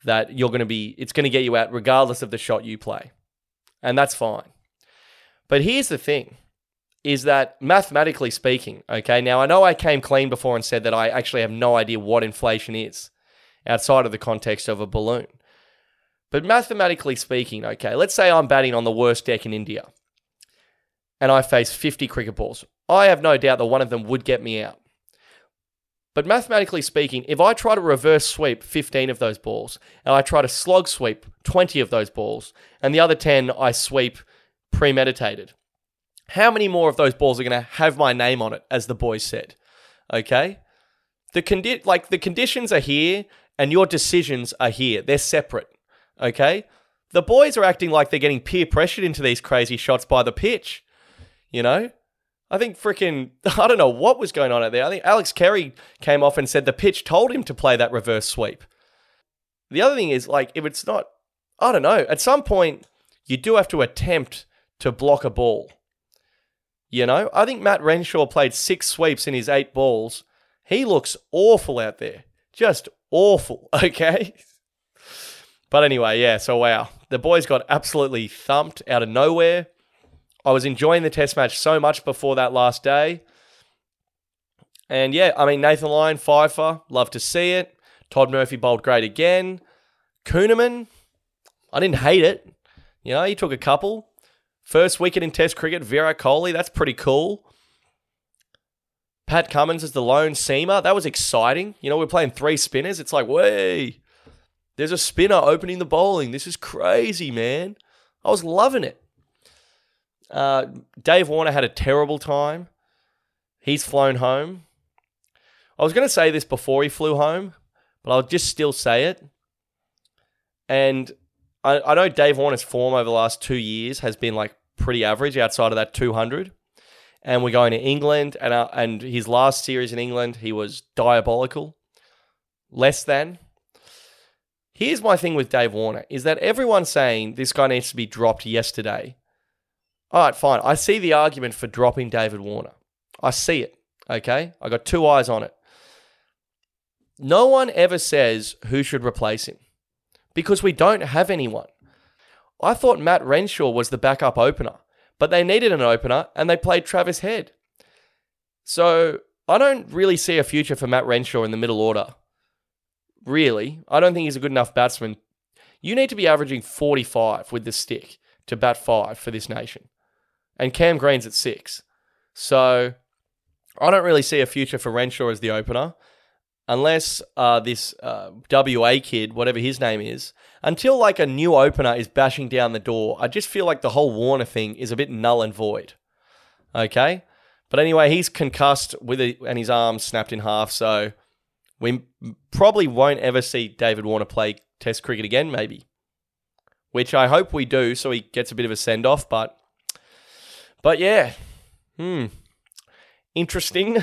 that you're going to be, it's going to get you out regardless of the shot you play. And that's fine. But here's the thing is that mathematically speaking, okay, now I know I came clean before and said that I actually have no idea what inflation is outside of the context of a balloon. But mathematically speaking, okay, let's say I'm batting on the worst deck in India and I face 50 cricket balls. I have no doubt that one of them would get me out. But mathematically speaking, if I try to reverse sweep 15 of those balls and I try to slog sweep 20 of those balls and the other 10 I sweep premeditated, how many more of those balls are going to have my name on it, as the boys said? Okay, the condi- like the conditions are here, and your decisions are here. They're separate. Okay, the boys are acting like they're getting peer pressured into these crazy shots by the pitch. You know, I think freaking I don't know what was going on out there. I think Alex Carey came off and said the pitch told him to play that reverse sweep. The other thing is like if it's not, I don't know. At some point, you do have to attempt to block a ball. You know, I think Matt Renshaw played six sweeps in his eight balls. He looks awful out there. Just awful, okay? But anyway, yeah, so wow. The boys got absolutely thumped out of nowhere. I was enjoying the test match so much before that last day. And yeah, I mean, Nathan Lyon, fifer, love to see it. Todd Murphy bowled great again. Kuhnemann, I didn't hate it. You know, he took a couple. First wicket in Test cricket, Virat Kohli, that's pretty cool. Pat Cummins as the lone seamer, that was exciting. You know, we're playing three spinners. It's like, way, there's a spinner opening the bowling. This is crazy, man. I was loving it. Uh, Dave Warner had a terrible time. He's flown home. I was going to say this before he flew home, but I'll just still say it. And I, I know Dave Warner's form over the last two years has been like pretty average outside of that 200. And we're going to England, and uh, and his last series in England, he was diabolical. Less than. Here's my thing with Dave Warner is that everyone's saying this guy needs to be dropped yesterday. All right, fine. I see the argument for dropping David Warner. I see it. Okay. I got two eyes on it. No one ever says who should replace him because we don't have anyone. I thought Matt Renshaw was the backup opener, but they needed an opener and they played Travis Head. So I don't really see a future for Matt Renshaw in the middle order. Really. I don't think he's a good enough batsman. You need to be averaging 45 with the stick to bat five for this nation. And Cam Green's at six. So I don't really see a future for Renshaw as the opener unless uh, this uh, WA kid, whatever his name is, until like a new opener is bashing down the door, I just feel like the whole Warner thing is a bit null and void. Okay? But anyway, he's concussed with it and his arm snapped in half, so we probably won't ever see David Warner play Test cricket again, maybe. Which I hope we do, so he gets a bit of a send off. But, but yeah, hmm, interesting.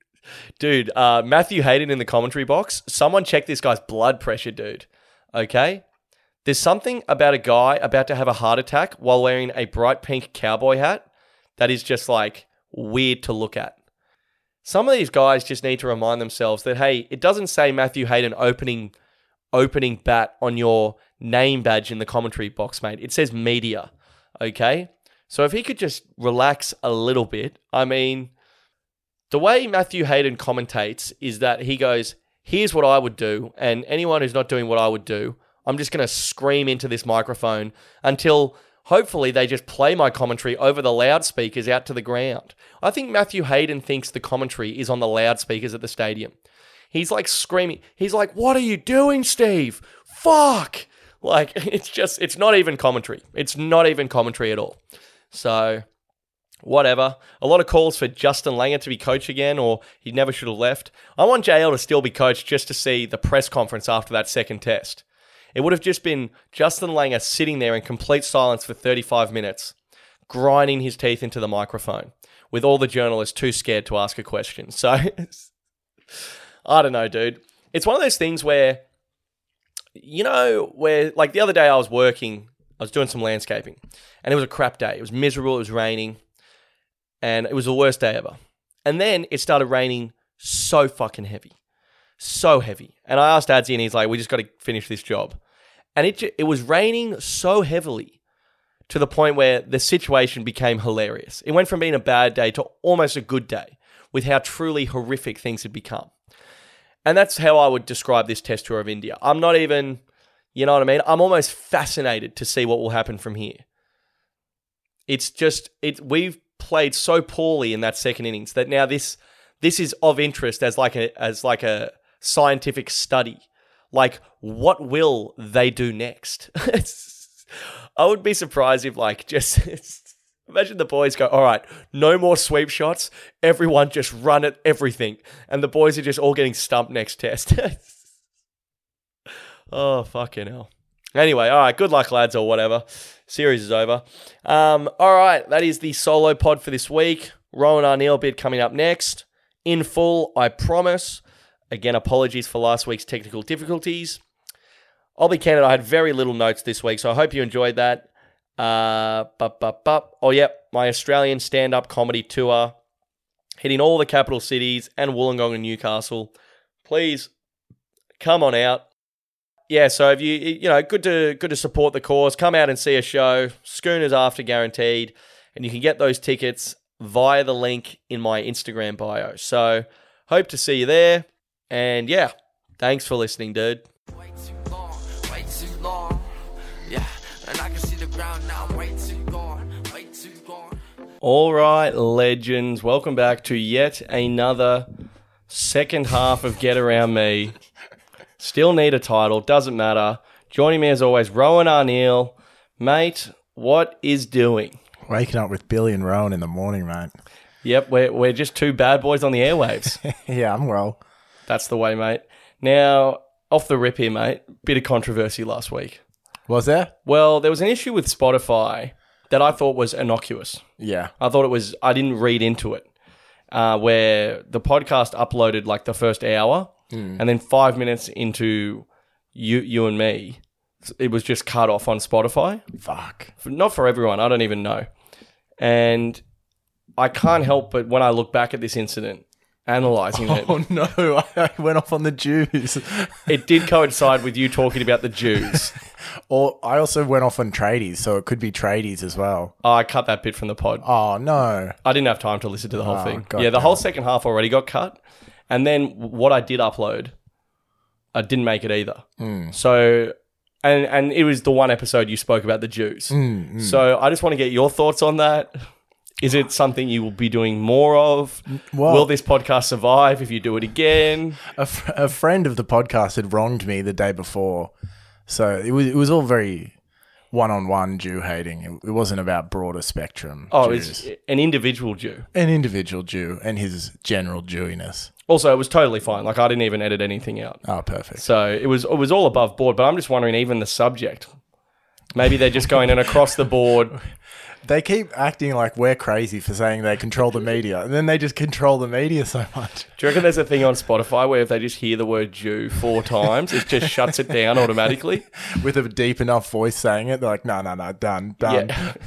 dude, uh, Matthew Hayden in the commentary box. Someone check this guy's blood pressure, dude. Okay? There's something about a guy about to have a heart attack while wearing a bright pink cowboy hat that is just like weird to look at. Some of these guys just need to remind themselves that hey, it doesn't say Matthew Hayden opening opening bat on your name badge in the commentary box, mate. It says media. Okay? So if he could just relax a little bit, I mean, the way Matthew Hayden commentates is that he goes, Here's what I would do. And anyone who's not doing what I would do, I'm just going to scream into this microphone until hopefully they just play my commentary over the loudspeakers out to the ground. I think Matthew Hayden thinks the commentary is on the loudspeakers at the stadium. He's like screaming. He's like, What are you doing, Steve? Fuck. Like, it's just, it's not even commentary. It's not even commentary at all. So whatever. A lot of calls for Justin Langer to be coach again, or he never should have left. I want JL to still be coach just to see the press conference after that second test. It would have just been Justin Langer sitting there in complete silence for 35 minutes, grinding his teeth into the microphone, with all the journalists too scared to ask a question. So, I don't know, dude. It's one of those things where, you know, where, like the other day I was working, I was doing some landscaping, and it was a crap day. It was miserable, it was raining and it was the worst day ever. And then it started raining so fucking heavy, so heavy. And I asked Adsy, and he's like, "We just got to finish this job." And it it was raining so heavily to the point where the situation became hilarious. It went from being a bad day to almost a good day, with how truly horrific things had become. And that's how I would describe this test tour of India. I'm not even, you know what I mean? I'm almost fascinated to see what will happen from here. It's just it we've played so poorly in that second innings that now this this is of interest as like a as like a scientific study. Like, what will they do next? I would be surprised if like just imagine the boys go, all right, no more sweep shots. Everyone just run at everything, and the boys are just all getting stumped next test. oh fucking hell. Anyway, all right, good luck, lads, or whatever. Series is over. Um, all right, that is the solo pod for this week. Rohan Arneal bid coming up next. In full, I promise. Again, apologies for last week's technical difficulties. I'll be candid, I had very little notes this week, so I hope you enjoyed that. Uh, bup, bup, bup. Oh, yep, my Australian stand up comedy tour hitting all the capital cities and Wollongong and Newcastle. Please come on out. yeah, so if you you know, good to good to support the cause. Come out and see a show. Schooners after guaranteed, and you can get those tickets via the link in my Instagram bio. So hope to see you there. And yeah, thanks for listening, dude. Way too long, way too long. Yeah, and I can see the ground now. Way too gone, way too gone. All right, legends, welcome back to yet another second half of Get Around Me. Still need a title, doesn't matter. Joining me as always, Rohan Arneal. Mate, what is doing? Waking up with Billy and Rohan in the morning, mate. Yep, we're, we're just two bad boys on the airwaves. yeah, I'm well. That's the way, mate. Now, off the rip here, mate, bit of controversy last week. Was there? Well, there was an issue with Spotify that I thought was innocuous. Yeah. I thought it was, I didn't read into it, uh, where the podcast uploaded like the first hour, and then five minutes into you, you and me, it was just cut off on Spotify. Fuck. For, not for everyone, I don't even know. And I can't help but when I look back at this incident, analyzing it, Oh no, I went off on the Jews. it did coincide with you talking about the Jews. or I also went off on tradies, so it could be tradies as well. Oh, I cut that bit from the pod. Oh no. I didn't have time to listen to the whole Oh, thing. God yeah, the whole second half already got cut. And then what I did upload, I didn't make it either. Hmm. So, and and it was the one episode you spoke about the Jews. Hmm, So I just want to get your thoughts on that. Is it something you will be doing more of? well- will this podcast survive if you do it again? A, f- a friend of the podcast had wronged me the day before, so it was it was all very one on one Jew hating. It, it wasn't about broader spectrum. Oh, Jews. it's an individual Jew. an individual Jew and his general Jewiness. Also, it was totally fine. Like I didn't even edit anything out. Oh, perfect. So it was it was all above board. But I'm just wondering, even the subject. Maybe they're just going in across the board. They keep acting like we're crazy for saying they control the media, and then they just control the media so much. Do you reckon there's a thing on Spotify where if they just hear the word Jew four times, it just shuts it down automatically? With a deep enough voice saying it, they're like, no, no, no, done, done. Yeah.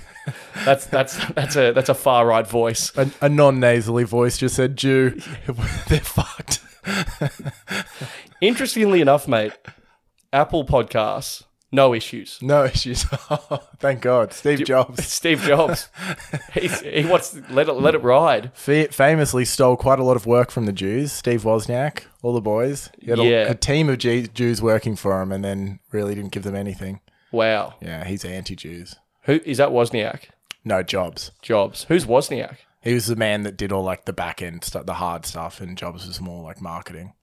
That's that's that's a that's a far right voice. A, a non nasally voice just said Jew. They're fucked. Interestingly enough, mate, Apple Podcasts, no issues. No issues. Thank God. Steve Jobs Steve Jobs, he's, he wants to let it let it ride. fa- famously stole quite a lot of work from the Jews. Steve Wozniak, all the boys. He had a, Yeah. a team of G- Jews working for him, and then really didn't give them anything. Wow, Yeah, he's anti-Jews. who is that? Wozniak, No Jobs. Jobs. Who's Wozniak? He was the man that did all like the back end stuff, the hard stuff, and Jobs was more like marketing.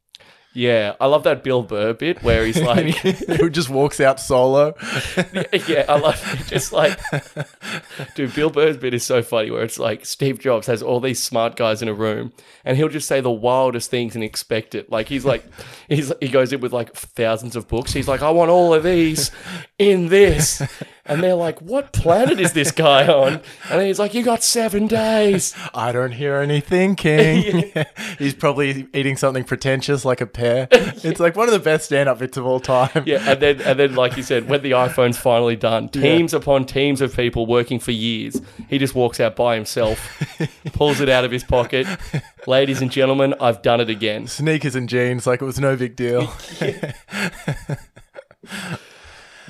Yeah, I love that Bill Burr bit where he's like, Who just walks out solo. yeah, I love it. Just like, dude, Bill Burr's bit is so funny where it's like Steve Jobs has all these smart guys in a room and he'll just say the wildest things and expect it. Like he's like, he's he goes in with like thousands of books. He's like, I want all of these in this. And they're like, what planet is this guy on? And he's like, you got seven days. I don't hear any thinking. He's probably eating something pretentious like a pear. It's like one of the best stand up bits of all time. Yeah, and then and then like you said, when the iPhone's finally done, teams upon teams of people working for years, he just walks out by himself, pulls it out of his pocket. Ladies and gentlemen, I've done it again. Sneakers and jeans, like it was no big deal.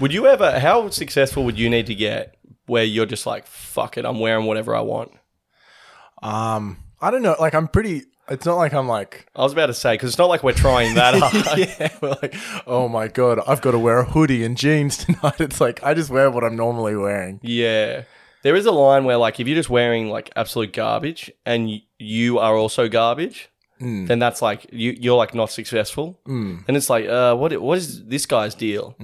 Would you ever how successful would you need to get where you're just like, fuck it, I'm wearing whatever I want? Um, I don't know. Like I'm pretty. It's not like I'm like, I was about to say, because it's not like we're trying that hard. yeah, we're like, oh my god, I've got to wear a hoodie and jeans tonight. It's like I just wear what I'm normally wearing. Yeah. There is a line where, like, if you're just wearing like absolute garbage and you are also garbage, then that's like you you're like not successful. Mm. And it's like, uh, what what is this guy's deal?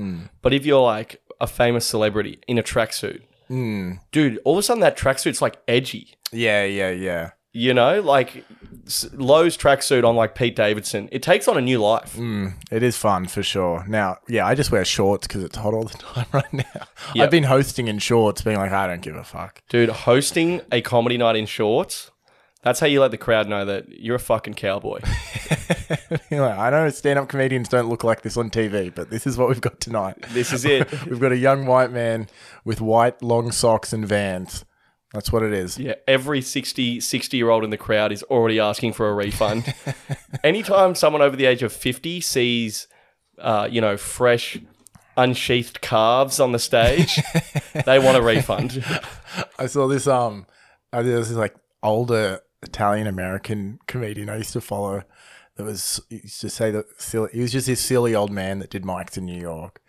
But if you're like a famous celebrity in a tracksuit, dude, all of a sudden that tracksuit's like edgy. Yeah, yeah, yeah. You know, like Lowe's tracksuit on like Pete Davidson, it takes on a new life. It is fun for sure. Now, yeah, I just wear shorts because it's hot all the time right now. Yep. I've been hosting in shorts, being like, I don't give a fuck. Dude, hosting a comedy night in shorts, that's how you let the crowd know that you're a fucking cowboy. You're I know stand-up comedians don't look like this on TV, but this is what we've got tonight. This is it. We've got a young white man with white long socks and Vans. That's what it is. Yeah, every 60, 60 year old in the crowd is already asking for a refund. Anytime someone over the age of 50 sees, uh, you know, fresh unsheathed calves on the stage. they want a refund. I saw this. Um, I was this like older Italian American comedian I used to follow. That was used to say that silly. He was just this silly old man that did mics in New York.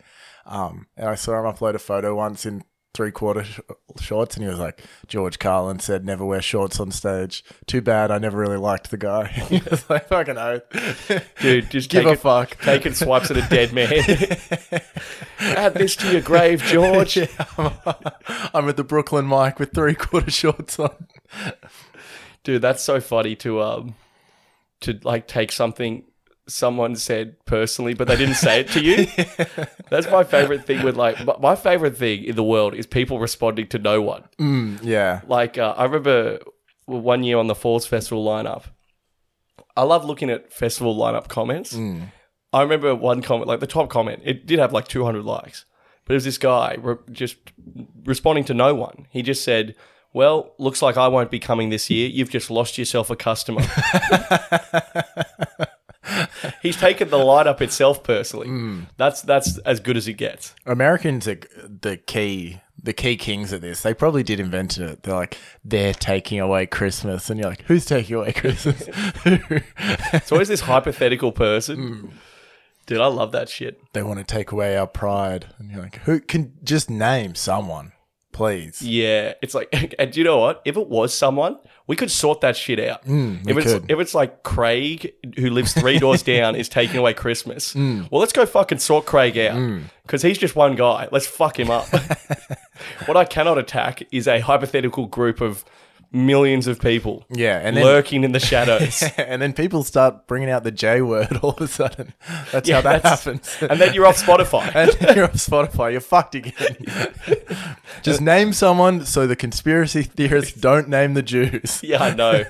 Um, and I saw him upload a photo once in three quarter sh- shorts, and he was like, George Carlin said, never wear shorts on stage. Too bad. I never really liked the guy. he was like, fucking oath. Dude, just Give take a it, fuck. Taking swipes at a dead man. Add this to your grave, George. I'm at the Brooklyn mic with three quarter shorts on. Dude, that's so funny to um to like take something someone said personally, but they didn't say it to you. That's my favorite thing with like my- favorite thing in the world is people responding to no one. Yeah. Like uh, I remember one year on the Falls Festival lineup. I love looking at festival lineup comments. I remember one comment, like the top comment, it did have like 200 likes, but it was this guy re- just responding to no one. He just said, "Well, looks like I won't be coming this year. You've just lost yourself a customer." He's taken the light lineup itself personally. Hmm. That's that's as good as it gets. Americans are the key, the key kings of this. They probably did invent it. They're like, they're taking away Christmas, and you're like, who's taking away Christmas? It's always this hypothetical person. Hmm. Dude, I love that shit. they want to take away our pride, and you're like, who can just name someone, please? Yeah, it's like, and do you know what? If it was someone, we could sort that shit out. if Mm, we it's could. if it's like Craig, who lives three doors down, is taking away Christmas. Mm. Well, let's go fucking sort Craig out because he's just one guy. Let's fuck him up. what I cannot attack is a hypothetical group of millions of people. Yeah, and then- lurking in the shadows. and then people start bringing out the J word all of a sudden. That's Yeah, how that that's- happens. and then you're off Spotify. and then you're on Spotify. You're fucked again. Just name someone so the conspiracy theorists don't name the Jews. Yeah, I know.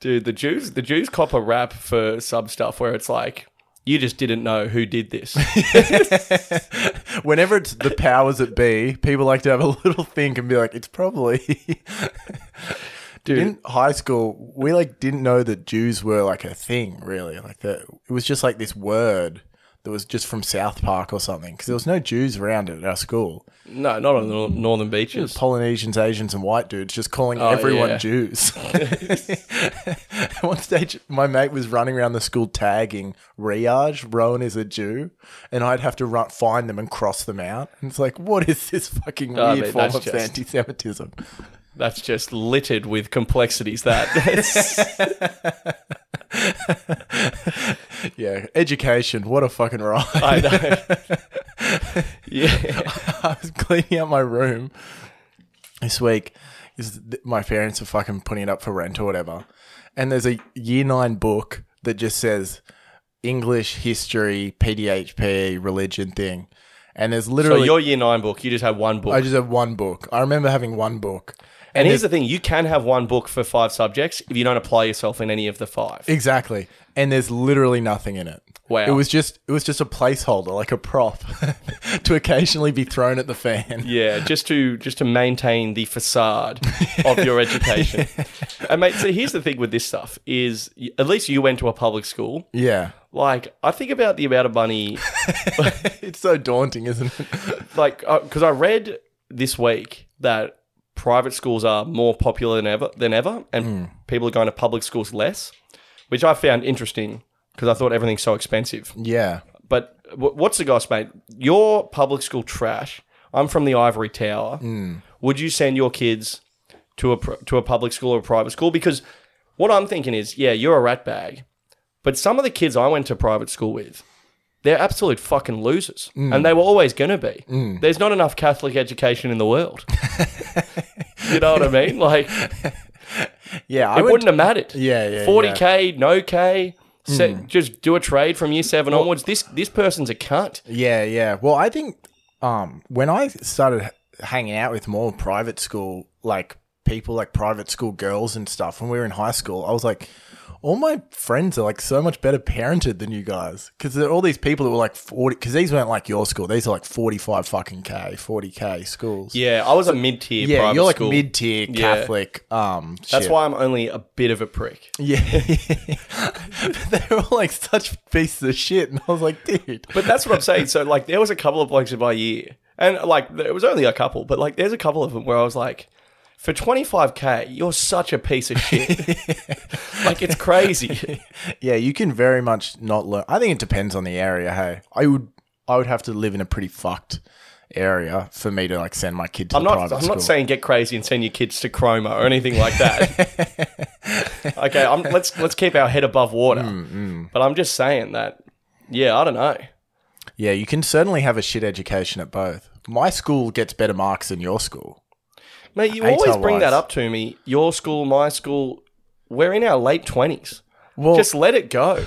Dude, the Jews the Jews cop a rap for some stuff where it's like, you just didn't know who did this. Whenever it's the powers that be, people like to have a little think and be like, it's probably. Dude. In high school, we like didn't know that Jews were like a thing, really. Like that, it was just like this word that was just from South Park or something. Because there was no Jews around at our school. No, not on the northern beaches. Polynesians, Asians, and white dudes just calling Oh, everyone yeah. Jews. At one stage, my mate was running around the school tagging Riyaj, Rohan is a Jew, and I'd have to run, find them and cross them out. And it's like, what is this fucking Oh, weird mate, form of just- anti Semitism? That's just littered with complexities. That Yeah, education, what a fucking ride. I know. yeah, I was cleaning out my room this week. 'cause th- my parents are fucking putting it up for rent or whatever. And there's a year nine book that just says English, history, PDHP, religion thing. And there's so literally, your year nine book, you just had one book. I just have one book. I remember having one book. And here's the thing: you can have one book for five subjects if you don't apply yourself in any of the five. Exactly. And there's literally nothing in it. Wow. It was just it was just a placeholder, like a prop, to occasionally be thrown at the fan. Yeah, just to just to maintain the facade of your education. and mate, so here's the thing with this stuff: is at least you went to a public school. Yeah. Like, I think about the amount of money It's so daunting, isn't it? like uh, because I read this week that private schools are more popular than ever than ever, and hmm. people are going to public schools less, which I found interesting because I thought everything's so expensive. Yeah. But w- what's the goss, mate? Your public school trash. I'm from the Ivory Tower. Hmm. Would you send your kids to a pr- to a public school or a private school? Because what I'm thinking is, yeah, you're a rat bag, but some of the kids I went to private school with, they're absolute fucking losers, and mm. they were always going to be. Mm. There's not enough Catholic education in the world. you know what I mean? Like Yeah. I it went- wouldn't have mattered. Yeah, yeah, Forty k, no k. Mm. Se- Just do a trade from year seven onwards. This this person's a cunt. Yeah, yeah. Well, I think um, when I started hanging out with more private school like people, like private school girls and stuff, when we were in high school, I was like, all my friends are like so much better parented than you guys. Because there are all these people that were like 40, because these weren't like your school. These are like 45 fucking K, 40K schools. Yeah, I was a mid tier. Yeah, you're like school. mid tier Yeah. Catholic. Um, That's shit. why I'm only a bit of a prick. Yeah, but they were all like such pieces of shit, and I was like, dude. But that's what I'm saying. So like, there was a couple of blokes in my year, and like, it was only a couple, but like, there's a couple of them where I was like, for 25k, you're such a piece of shit. like, it's crazy. Yeah, you can very much not learn. I think it depends on the area. Hey, I would, I would have to live in a pretty fucked area for me to like send my kid to I'm the not. private I'm school. not saying get crazy and send your kids to Cromer or anything like that. okay, I'm, let's let's keep our head above water. Mm, But I'm just saying that. Yeah, I don't know. Yeah, you can certainly have a shit education at both. My school gets better marks than your school. Mate, you always bring that up to me. Your school, my school, we're in our late twenties. Well, Just let it go.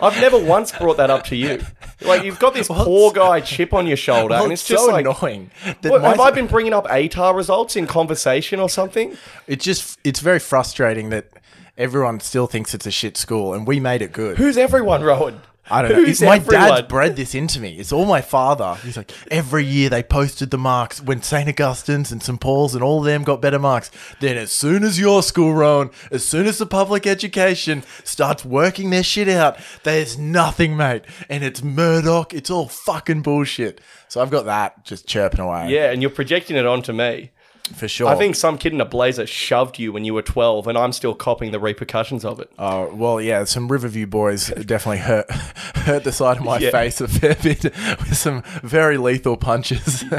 I've never once brought that up to you. Like you've got this poor guy chip on your shoulder, and it's just so like, annoying. What, have I been bringing up ATAR results in conversation or something? It's just, it's very frustrating that everyone still thinks it's a shit school, and we made it good. Who's everyone, Rohan? I don't know. It's- my everyone? dad's bred this into me. It's all my father. He's like, every year they posted the marks when St. Augustine's and St. Paul's and all of them got better marks. Then as soon as your school, Rohan, as soon as the public education starts working their shit out, there's nothing, mate. And it's Murdoch. It's all fucking bullshit. So I've got that just chirping away. Yeah, and you're projecting it onto me. For sure. I think some kid in a blazer shoved you when you were 12, and I'm still copping the repercussions of it. Oh well, yeah. Some Riverview boys definitely hurt hurt the side of my Yeah. face a fair bit with some very lethal punches.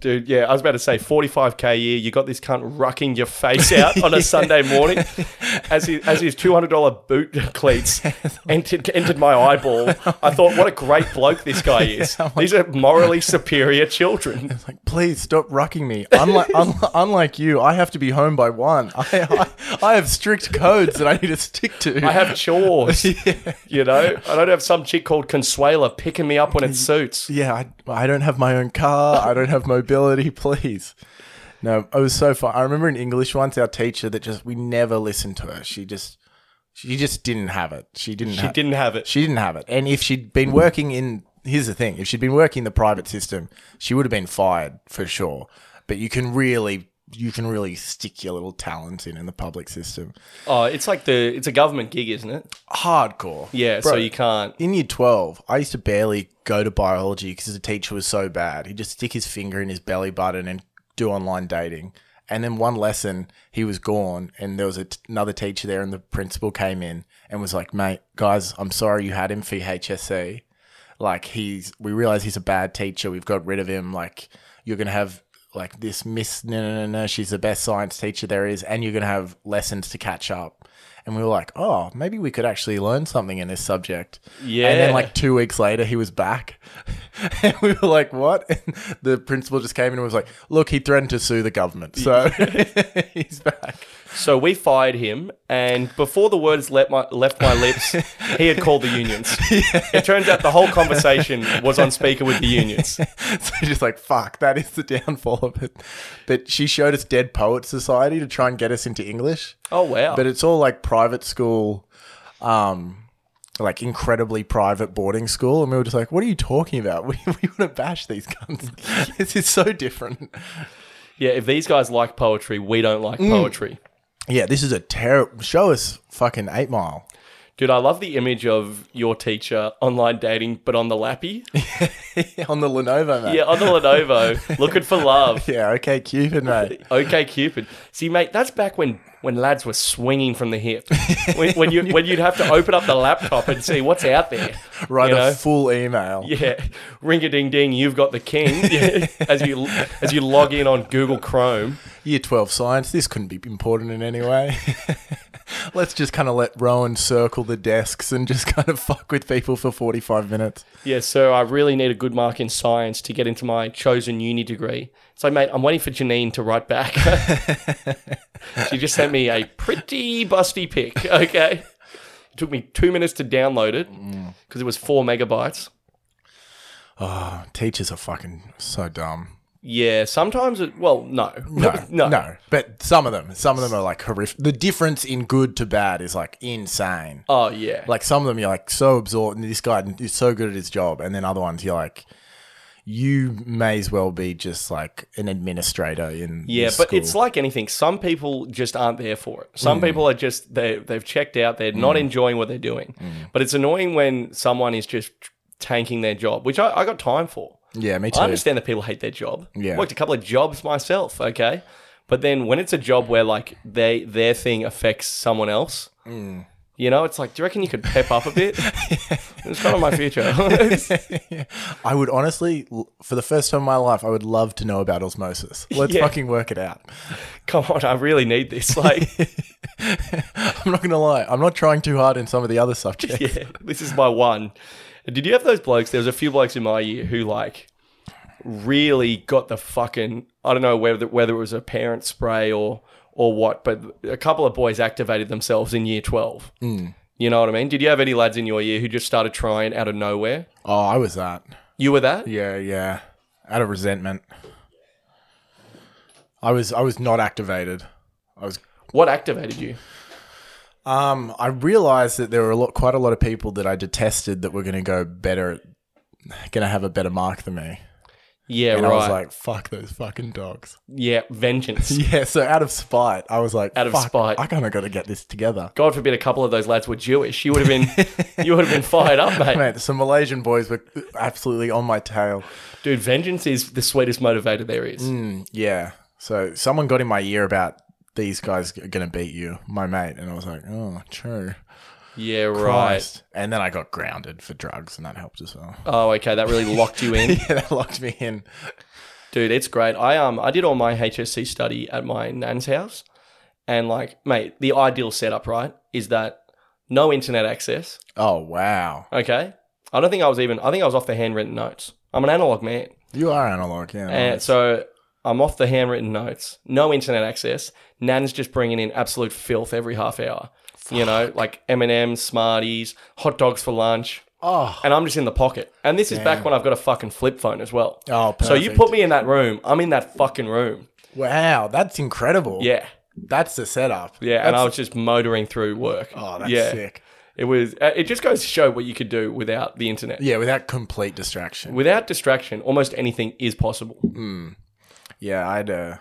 Dude, yeah, I was about to say 45k a year. You got this cunt rucking your face out on a Sunday morning as he, as his $200 boot cleats entered, entered my eyeball. I thought, what a great bloke this guy is. These are morally superior children. like, please stop rucking me. Unlike un- unlike you, I have to be home by one. I, I I have strict codes that I need to stick to. I have chores, you know. I don't have some chick called Consuela picking me up when it suits. yeah, I, I don't have my own car. I don't have mobility. Please. No, it was so fun. I remember in English once, our teacher that just we never listened to her. She just she just didn't have it. She didn't. She ha- didn't have it. She didn't have it. And if she'd been working in, here's the thing: if she'd been working in the private system, she would have been fired for sure. But you can really, you can really stick your little talent in in the public system. Oh, it's like the it's a government gig, isn't it? Hardcore. Yeah, Bro, so you can't. in year 12, I used to barely go to biology because the teacher was so bad. He'd just stick his finger in his belly button and do online dating. And then one lesson, he was gone, and there was a t- another teacher there, and the principal came in and was like, "Mate, guys, I'm sorry you had him for HSC. Like he's, we realize he's a bad teacher. We've got rid of him. Like you're gonna have like this Miss, no, no, no, no. She's the best science teacher there is, and you're gonna have lessons to catch up." And we were like, "Oh, maybe we could actually learn something in this subject." Yeah. And then like two weeks later, he was back, and we were like, "What?" And the principal just came in and was like, "Look, he threatened to sue the government, so he's back." So we fired him, and before the words left my, left my lips, he had called the unions. It turns out the whole conversation was on speaker with the unions. so just like, "Fuck, that is the downfall of it." But she showed us Dead Poet Society to try and get us into English, Oh wow! but it's all like private school, um. Like incredibly private boarding school, and we were just like, "What are you talking about? We, we want to bash these guns. this is so different." yeah, if these guys like poetry, we don't like poetry. Yeah, this is a terrible. Show us fucking Eight Mile. Dude, I love the image of your teacher online dating, but on the lappy. on the Lenovo, mate. Yeah, on the Lenovo, looking for love. Yeah, okay, Cupid, mate. Okay, Cupid. See, mate, that's back when when lads were swinging from the hip. When, when you when you'd have to open up the laptop and see what's out there. Write you a full email. Yeah, ring a ding ding. You've got the king. Yeah, as you as you log in on Google Chrome. Year 12 science, this couldn't be important in any way. Let's just kind of let Rohan circle the desks and just kind of fuck with people for 45 minutes. Yeah, so I really need a good mark in science to get into my chosen uni degree. So, mate, I'm waiting for Janine to write back. she just sent me a pretty busty pic. Okay, it took me two minutes to download it mm. because it was four megabytes. Oh, teachers are fucking so dumb. Yeah, sometimes it. Well, no, No, no, no, But some of them, some of them are like horrific. The difference in good to bad is like insane. Oh yeah, Like some of them, you're like so absorbed, and this guy is so good at his job, and then other ones, you're like, you may as well be just like an administrator in yeah. But school. it's like anything. Some people just aren't there for it. Mm. Some people are just they they've checked out. They're not enjoying what they're doing. Mm. But it's annoying when someone is just tanking their job, which I, I got time for. Yeah, me too. I understand that people hate their job. Yeah. Worked a couple of jobs myself, okay? But then when it's a job where like they their thing affects someone else, Mm. you know, it's like, do you reckon you could pep up a bit? it's kind of my future. I would honestly, for the first time in my life, I would love to know about osmosis. Let's Yeah. fucking work it out. Come on, I really need this. Like, I'm not gonna lie, I'm not trying too hard in some of the other subjects. yeah, this is my one. Did you have those blokes? There was a few blokes in my year who like really got the fucking I don't know whether whether it was a parent spray or or what, but a couple of boys activated themselves in year twelve. Hmm. You know what I mean? Did you have any lads in your year who just started trying out of nowhere? Oh, I was that. You were that? Yeah, yeah. Out of resentment. I was I was not activated. I was What activated you? Um I realized that there were a lot quite a lot of people that I detested that were gonna go better gonna have a better mark than me. Yeah, And right. I was like, fuck those fucking dogs. yeah, vengeance. Yeah, so out of spite, I was like, Out of "Fuck, spite. I kind of got to get this together. God forbid a couple of those lads were Jewish. You would have been, you would have been fired up, mate. Mate, some Malaysian boys were absolutely on my tail. Dude, vengeance is the sweetest motivator there is. Yeah. So someone got in my ear about these guys are going to beat you, my mate. And I was like, oh, true. Yeah, right. Christ. And then I got grounded for drugs, and that helped as well. Oh, okay, that really locked you in, yeah, that locked me in. dude. It's great. I um, I did all my HSC study at my nan's house, and like, mate, the ideal setup, right, is that no internet access. Oh, wow. Okay, I don't think I was even. I think I was off the handwritten notes. I'm an analog man. You are analog, yeah. And so I'm off the handwritten notes, no internet access. Nan's just bringing in absolute filth every half hour. You know, like M and M's, Smarties, hot dogs for lunch, oh, and I'm just in the pocket. And this is back when I've got a fucking flip phone as well. Oh, so you put me in that room, I'm in that fucking room. wow. That's incredible. Yeah, That's the setup. yeah. and I was just motoring through work. Oh, that's yeah. sick. It was. uh, It just goes to show what you could do without the internet. Yeah, without complete distraction. Without distraction, almost anything is possible. Yeah, I'd uh,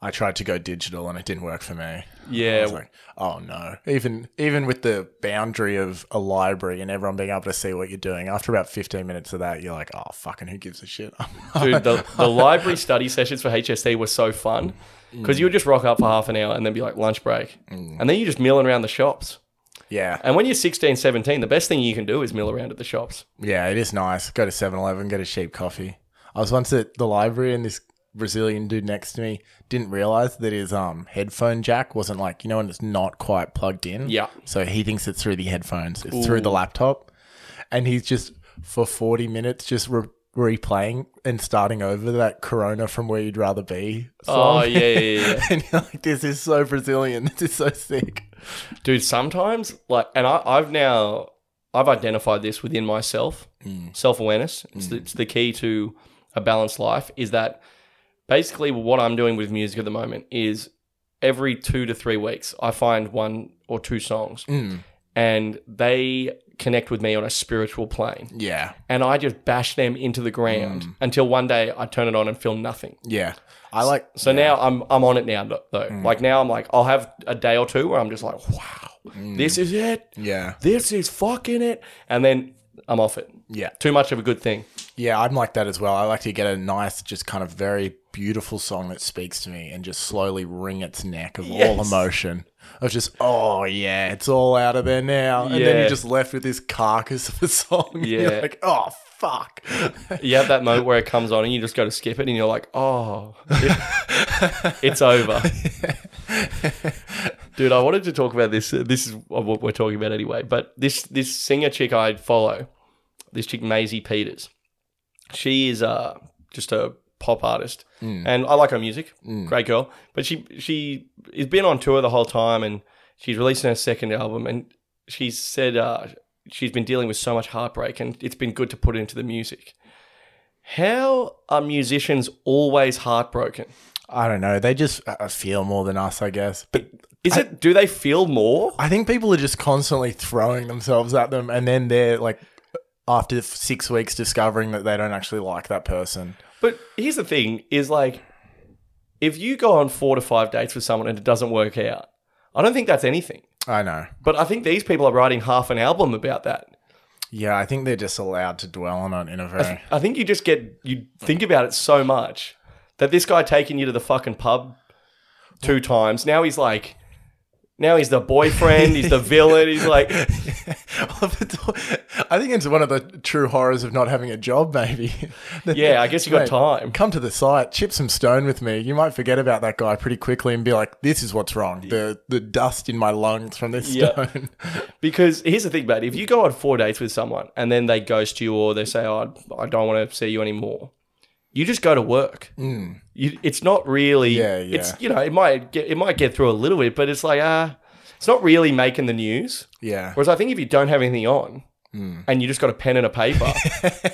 I tried to go digital and it didn't work for me. Yeah, like, oh no. Even even with the boundary of a library and everyone being able to see what you're doing, after about 15 minutes of that, you're like, oh fucking who gives a shit? Dude, the, the library study sessions for HSC were so fun because you would just rock up for half an hour and then be like lunch break. And then you're just milling around the shops. yeah. And when you're 16, 17, the best thing you can do is mill around at the shops. Yeah, it is nice. Go to 7-Eleven, get a cheap coffee. I was once at the library and this Brazilian dude next to me didn't realize that his um headphone jack wasn't like, you know when it's not quite plugged in? Yeah. So he thinks it's through the headphones. It's through the laptop. And he's just for 40 minutes just re- replaying and starting over that Corona from Where You'd Rather Be Oh, song. yeah, yeah, yeah, yeah. and you're like, this is so Brazilian. This is so sick. Dude, sometimes, like, and I, I've now, I've identified this within myself self awareness. It's, the, it's the key to a balanced life, is that basically what I'm doing with music at the moment is every two to three weeks, I find one or two songs and they connect with me on a spiritual plane. Yeah. And I just bash them into the ground until one day I turn it on and feel nothing. Yeah. I like So now I'm I'm on it now though. Mm. Like now I'm like I'll have a day or two where I'm just like, wow, Mm. this is it. Yeah. This is fucking it. And then I'm off it. Yeah. Too much of a good thing. Yeah, I'm like that as well. I like to get a nice, just kind of very beautiful song that speaks to me and just slowly wring its neck of all Yes. emotion. Of just, oh yeah, it's all out of there now. And then you're just left with this carcass of a song. Yeah. Like, oh fuck. You have that moment where it comes on and you just go to skip it and you're like, oh, it- it's over. Dude, I wanted to talk about this. This is what we're talking about anyway. But this this singer chick I follow, this chick Maisie Peters, she is uh, just a pop artist, and I like her music. Great girl, but she she has been on tour the whole time, and she's releasing her second album, and she's said uh, she's been dealing with so much heartbreak, and it's been good to put it into the music. How are musicians always heartbroken? I don't know. They just uh, feel more than us, I guess. But Is it? Do they feel more? I think people are just constantly throwing themselves at them, and then they're like, after six weeks, discovering that they don't actually like that person. But here's the thing: is like, if you go on four to five dates with someone and it doesn't work out, I don't think that's anything. I know. But I think these people are writing half an album about that. Yeah, I think they're just allowed to dwell on it in a very. I think you just get you think about it so much that this guy taking you to the fucking pub two times. Now he's like, now he's the boyfriend. he's the villain. He's like, I think it's one of the true horrors of not having a job, maybe. yeah, I guess you got Mate, time. Come to the site, chip some stone with me. You might forget about that guy pretty quickly and be like, "This is what's wrong. The the dust in my lungs from this Yeah. stone." Because here's the thing, mate. If you go on four dates with someone and then they ghost you or they say, "Oh, I don't want to see you anymore," you just go to work. You, it's not really. Mm. Yeah, yeah. It's you know it might get it might get through a little bit, but it's like ah, it's not really making the news. yeah, Whereas I think if you don't have anything on. And you just got a pen and a paper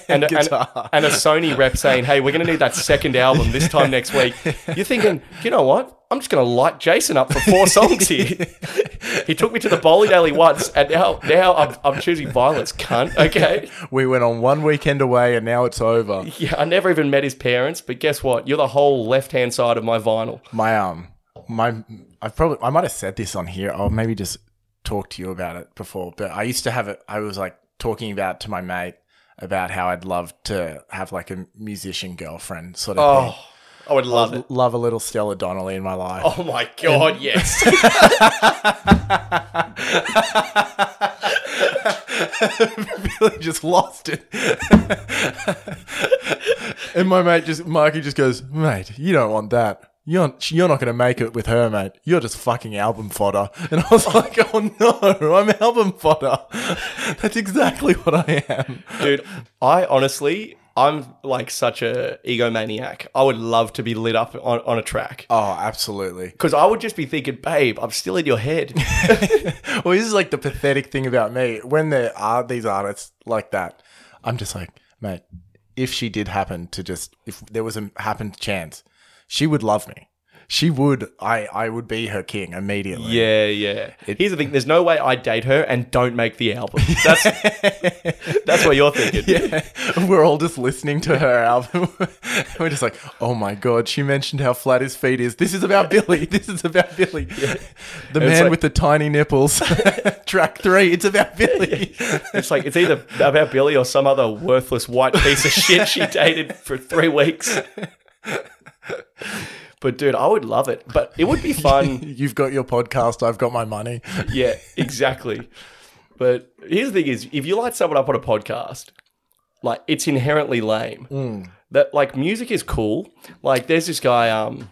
and, a, and, and a Sony rep saying, "Hey, we're going to need that second album this time next week." You're thinking, you know what? I'm just going to light Jason up for four songs here. he took me to the bowling alley once, and now now I'm, I'm choosing violence, cunt. Okay. we went on one weekend away, and now it's over. Yeah, I never even met his parents, but guess what? You're the whole left hand side of my vinyl. My um, my I probably I might have said this on here. I'll maybe just talk to you about it before. But I used to have it. I was like talking about to my mate about how I'd love to have like a musician girlfriend sort of oh, thing. Oh, I would love it. Love a little Stella Donnelly in my life. Oh my god, yes. Billy just lost it. and my mate just, Mikey just goes, mate, you don't want that. You're, you're not going to make it with her, mate. You're just fucking album fodder. And I was like, oh no, I'm album fodder. That's exactly what I am. Dude, I honestly, I'm like such a egomaniac. I would love to be lit up on, on a track. Oh, absolutely. Because I would just be thinking, babe, I'm still in your head. Well, this is like the pathetic thing about me. When there are these artists like that, I'm just like, mate, if she did happen to just, if there was a happened chance, she would love me. She would, I, I would be her king immediately. yeah, yeah. Here's the thing there's no way I date her and don't make the album. That's, that's what you're thinking. Yeah. We're all just listening to her album. We're just like, oh my God, she mentioned how flat his feet is. This is about Billy. This is about Billy. The man like- with the tiny nipples. Track three, it's about Billy. It's like, it's either about Billy or some other worthless white piece of shit she dated for three weeks. But dude, I would love it. But it would be fun. You've got your podcast, I've got my money. Yeah, exactly. But here's the thing: is if you light someone up on a podcast, like it's inherently lame. Mm. That like music is cool. Like there's this guy, um,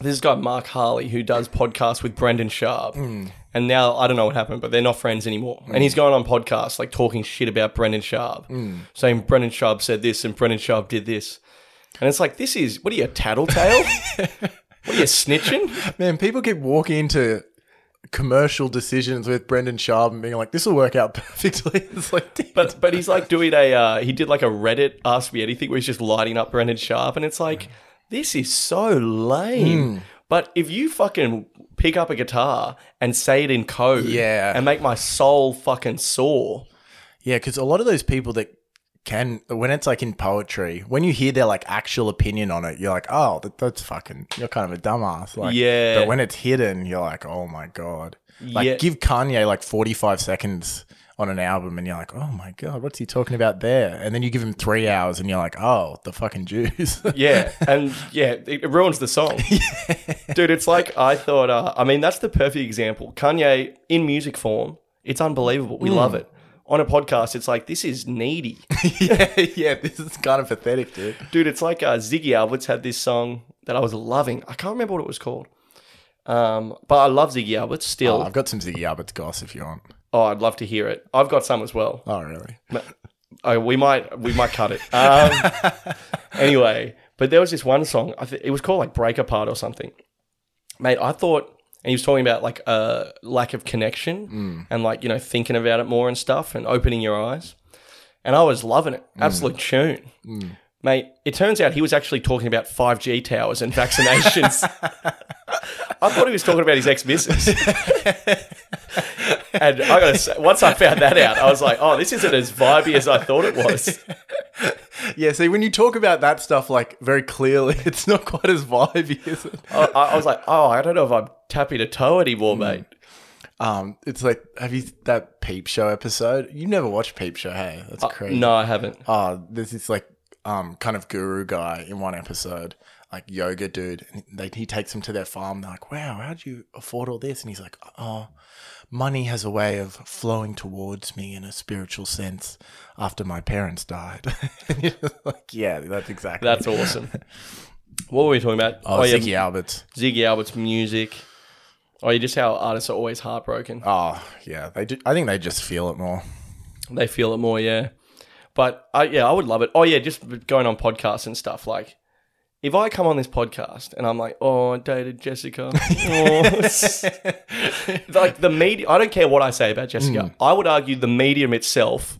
there's this guy Mark Harley who does podcasts with Brendan Sharp, mm. and now I don't know what happened, but they're not friends anymore. And he's mm. going on podcasts like talking shit about Brendan Sharp, saying Brendan Sharp said this and Brendan Sharp did this, and it's like this is what are you a tattletale? what are you snitching? Man, people keep walking into commercial decisions with Brendan Sharp and being like, this will work out perfectly. It's like, damn. But but he's like doing a uh, he did like a Reddit Ask Me Anything where he's just lighting up Brendan Sharp, and it's like this is so lame. But if you fucking pick up a guitar and say it in code, Yeah. and make my soul fucking sore, Yeah, because a lot of those people that can, when it's like in poetry, when you hear their like actual opinion on it, you're like, oh, that, that's fucking, you're kind of a dumbass. Like, Yeah. But when it's hidden, you're like, oh my God. Like, Yeah. give Kanye like 45 seconds on an album and you're like, oh my God, what's he talking about there? And then you give him three hours and you're like, oh, the fucking Jews. yeah, and yeah, it, ruins the song, dude. It's like I thought. Uh, I mean, that's the perfect example. Kanye in music form, it's unbelievable. We love it. On a podcast, it's like this is needy. yeah, yeah, this is kind of pathetic, dude. Dude, it's like uh, Ziggy Alberts had this song that I was loving. I can't remember what it was called. Um, but I love Ziggy Alberts still. Oh, I've got some Ziggy Albert's goss if you want. oh, I'd love to hear it. I've got some as well. Oh, really? Oh, we might we might cut it. Um, anyway, but there was this one song. I th- it was called like "Break Apart" or something. Mate, I thought, and he was talking about like a lack of connection mm. and like you know thinking about it more and stuff and opening your eyes. And I was loving it. Mm. Absolute tune. Mm. Mate, it turns out he was actually talking about 5G towers and vaccinations. I thought he was talking about his ex missus. and I gotta say, once I found that out, I was like, oh, this isn't as vibey as I thought it was. Yeah, see, when you talk about that stuff like very clearly, it's not quite as vibey, is it? I, I was like, oh, I don't know if I'm tapping a toe anymore, mate. Um, it's like, have you that Peep Show episode? You never watched Peep Show, hey? That's crazy. No, I haven't. Oh, there's this like um kind of guru guy in one episode, like yoga dude. And they, he takes them to their farm. They're like, "Wow, how'd you afford all this?" And he's like, "Oh, money has a way of flowing towards me in a spiritual sense after my parents died." And you're just like, yeah, that's exactly. That's awesome. What were we talking about? oh, Ziggy Alberts. Ziggy Albert's music. Oh, you just how artists are always heartbroken. Oh, yeah, they do. I think they just feel it more. They feel it more, yeah. But I, yeah, I would love it. Oh yeah, just going on podcasts and stuff. Like, if I come on this podcast and I'm like, oh, I dated Jessica. Oh, like the media, I don't care what I say about Jessica. Hmm. I would argue the medium itself,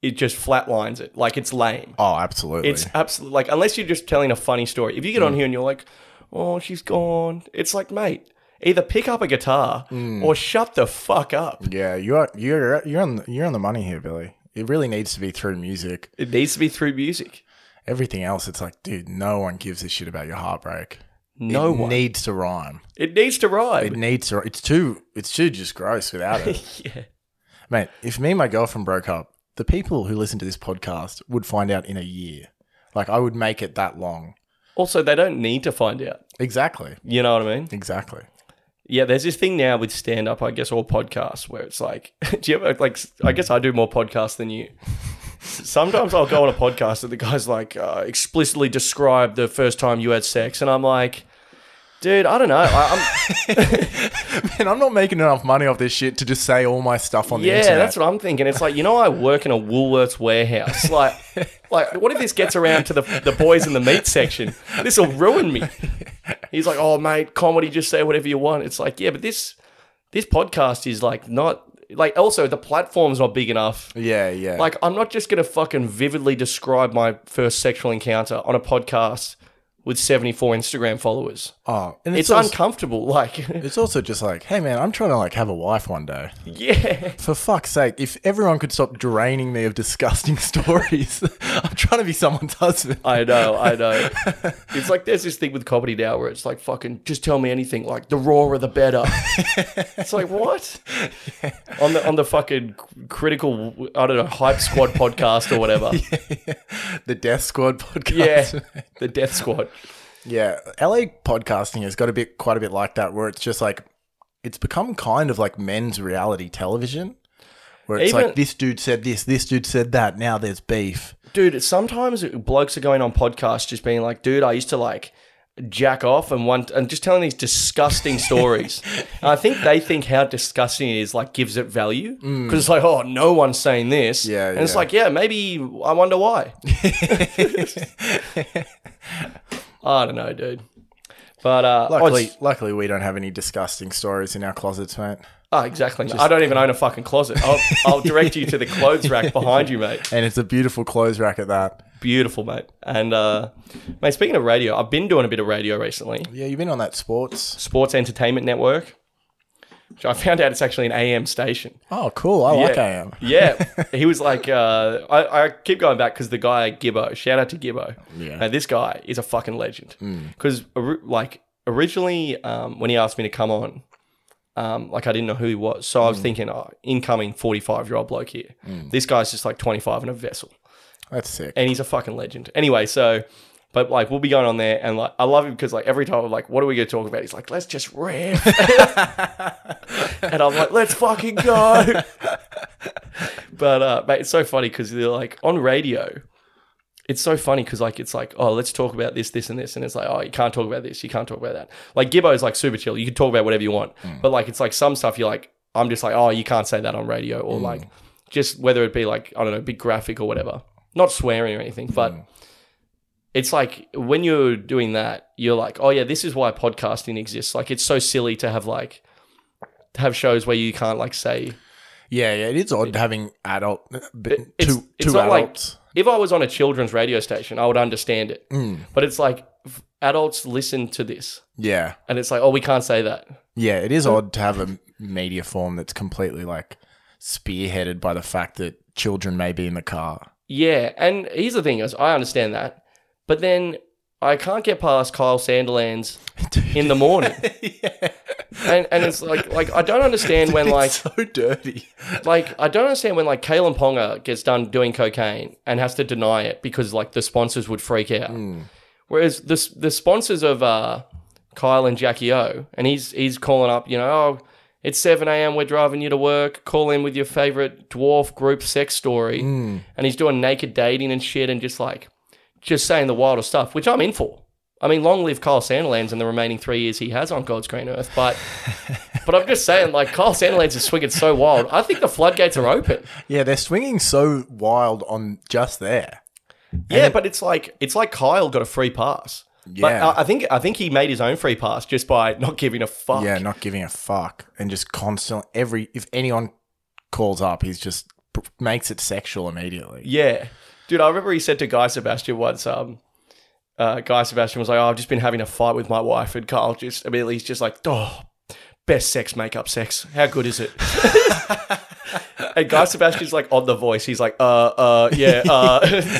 it just flatlines it. Like it's lame. Oh, absolutely. It's absolutely like unless you're just telling a funny story. If you get hmm. on here and you're like, "Oh, she's gone," it's like, mate, either pick up a guitar hmm. or shut the fuck up. yeah, you're you're you're on the, you're on the money here, Billy. It really needs to be through music. It needs to be through music. Everything else, it's like, dude, no one gives a shit about your heartbreak. No it one. needs to rhyme. It needs to rhyme. It needs to. It's too. It's too just gross without it, yeah. mate. If me and my girlfriend broke up, the people who listen to this podcast would find out in a year. Like I would make it that long. Also, they don't need to find out. Exactly. You know what I mean? Exactly. Yeah, there's this thing now with stand up, I guess, or podcasts where it's like, do you ever, like, I guess I do more podcasts than you. Sometimes I'll go on a podcast and the guy's like, uh, explicitly describe the first time you had sex. And I'm like, dude, I don't know. I, I'm, And I'm not making enough money off this shit to just say all my stuff on the internet. yeah, that's what I'm thinking. It's like, you know, I work in a Woolworths warehouse. Like, like, what if this gets around to the, the boys in the meat section? This will ruin me. He's like, oh, mate, comedy, just say whatever you want. It's like, yeah, but this, this podcast is like not, like, also the platform's not big enough. yeah, yeah. Like, I'm not just going to fucking vividly describe my first sexual encounter on a podcast with 74 Instagram followers. oh, and It's it's, also, uncomfortable. Like, it's also just like, hey man, I'm trying to like have a wife one day. yeah. For fuck's sake, if everyone could stop draining me of disgusting stories, I'm trying to be someone's husband. I know, I know. It's like there's this thing with comedy now where it's like fucking just tell me anything, like the rawer the better. it's like what? On the on the fucking critical I don't know, hype squad podcast or whatever. the Death Squad podcast. Yeah. The death squad. Yeah, LA podcasting has got a bit, quite a bit like that, where it's just like, it's become kind of like men's reality television, where it's Even- like this dude said this, this dude said that. Now there's beef. Dude, sometimes blokes are going on podcasts just being like, dude, I used to like jack off and want and just telling these disgusting stories. and I think they think how disgusting it is like gives it value because it's like, oh, no one's saying this. Mm. Yeah, and it's yeah. like, yeah, maybe I wonder why. I don't know, dude. But uh, Luckily, it's- luckily, we don't have any disgusting stories in our closets, mate. oh, exactly. I don't even own a fucking closet. I'll, I'll direct you to the clothes rack behind you, mate. And it's a beautiful clothes rack at that. Beautiful, mate. And uh, mate, speaking of radio, I've been doing a bit of radio recently. Yeah, you've been on that sports. Sports Entertainment Network. Which I found out it's actually an AM station. Oh, cool. I like. AM. Yeah. he was like, uh, I, I keep going back because the guy, Gibbo, shout out to Gibbo. Yeah. Now, this guy is a fucking legend. Because, like, originally, um, when he asked me to come on, um, like, I didn't know who he was. So I was thinking, oh, incoming 45 year old bloke here. This guy's just like 25 in a vessel That's sick. and he's a fucking legend. Anyway, so but like we'll be going on there and like I love him because like every time I'm like, what are we gonna talk about? He's like, let's just riff. and I'm like, let's fucking go. but uh mate, it's so funny because they're like on radio. It's so funny because like it's like, oh, let's talk about this, this, and this, and it's like, oh, you can't talk about this, you can't talk about that. Like Gibbo is like super chill. You can talk about whatever you want, mm. but like it's like some stuff you're like, I'm just like, oh, you can't say that on radio, or mm. like just whether it be like I don't know, big graphic or whatever. Not swearing or anything, but mm. It's like when you're doing that, you're like, oh yeah, this is why podcasting exists. Like it's so silly to have like to have shows where you can't like say Yeah, yeah. It is odd having adult, but it's- two, it's two not like- adults if I was on a children's radio station, I would understand it. Mm. But it's like adults listen to this, Yeah. and it's like, oh, we can't say that. Yeah, it is odd to have a media form that's completely like spearheaded by the fact that children may be in the car. Yeah, and here's the thing: is I understand that, but then I can't get past Kyle Sandilands in the morning, and and it's like like I don't understand when like so dirty. like I don't understand when like Kalyn Ponga gets done doing cocaine and has to deny it because like the sponsors would freak out. Whereas the the sponsors of uh, Kyle and Jackie O, and he's he's calling up, you know, oh, it's seven a.m. We're driving you to work. Call in with your favorite dwarf group sex story, and he's doing naked dating and shit, and just like just saying the wildest stuff, which I'm in for. I mean, long live Kyle Sandilands and the remaining three years he has on God's green earth. But, but I'm just saying, like Kyle Sandilands is swinging so wild. I think the floodgates are open. Yeah, they're swinging so wild on just there. Yeah, but it's like it's like Kyle got a free pass. But Yeah. I, I think I think he made his own free pass just by not giving a fuck. Yeah, not giving a fuck and just constantly every if anyone calls up, he's just makes it sexual immediately. Yeah. Dude, I remember he said to Guy Sebastian once, um, uh, Guy Sebastian was like, Oh, I've just been having a fight with my wife. And Carl just immediately he's just like, Oh, best sex, makeup sex. How good is it? and Guy Sebastian's like on the voice. He's like, uh, uh, yeah, uh.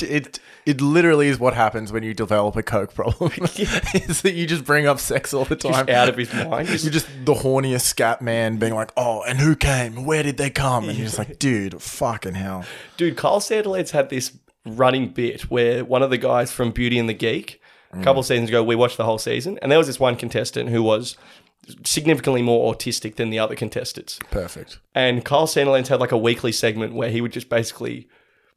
It, it it literally is what happens when you develop a coke problem. is that you just bring up sex all the time. just out of his mind. You're just the horniest scat man being like, oh, and who came? Where did they come? And you're just like, dude, fucking hell. Dude, Kyle Sandilands had this running bit where one of the guys from Beauty and the Geek, a couple of seasons ago, we watched the whole season, and there was this one contestant who was significantly more autistic than the other contestants. Perfect. And Kyle Sandilands had like a weekly segment where he would just basically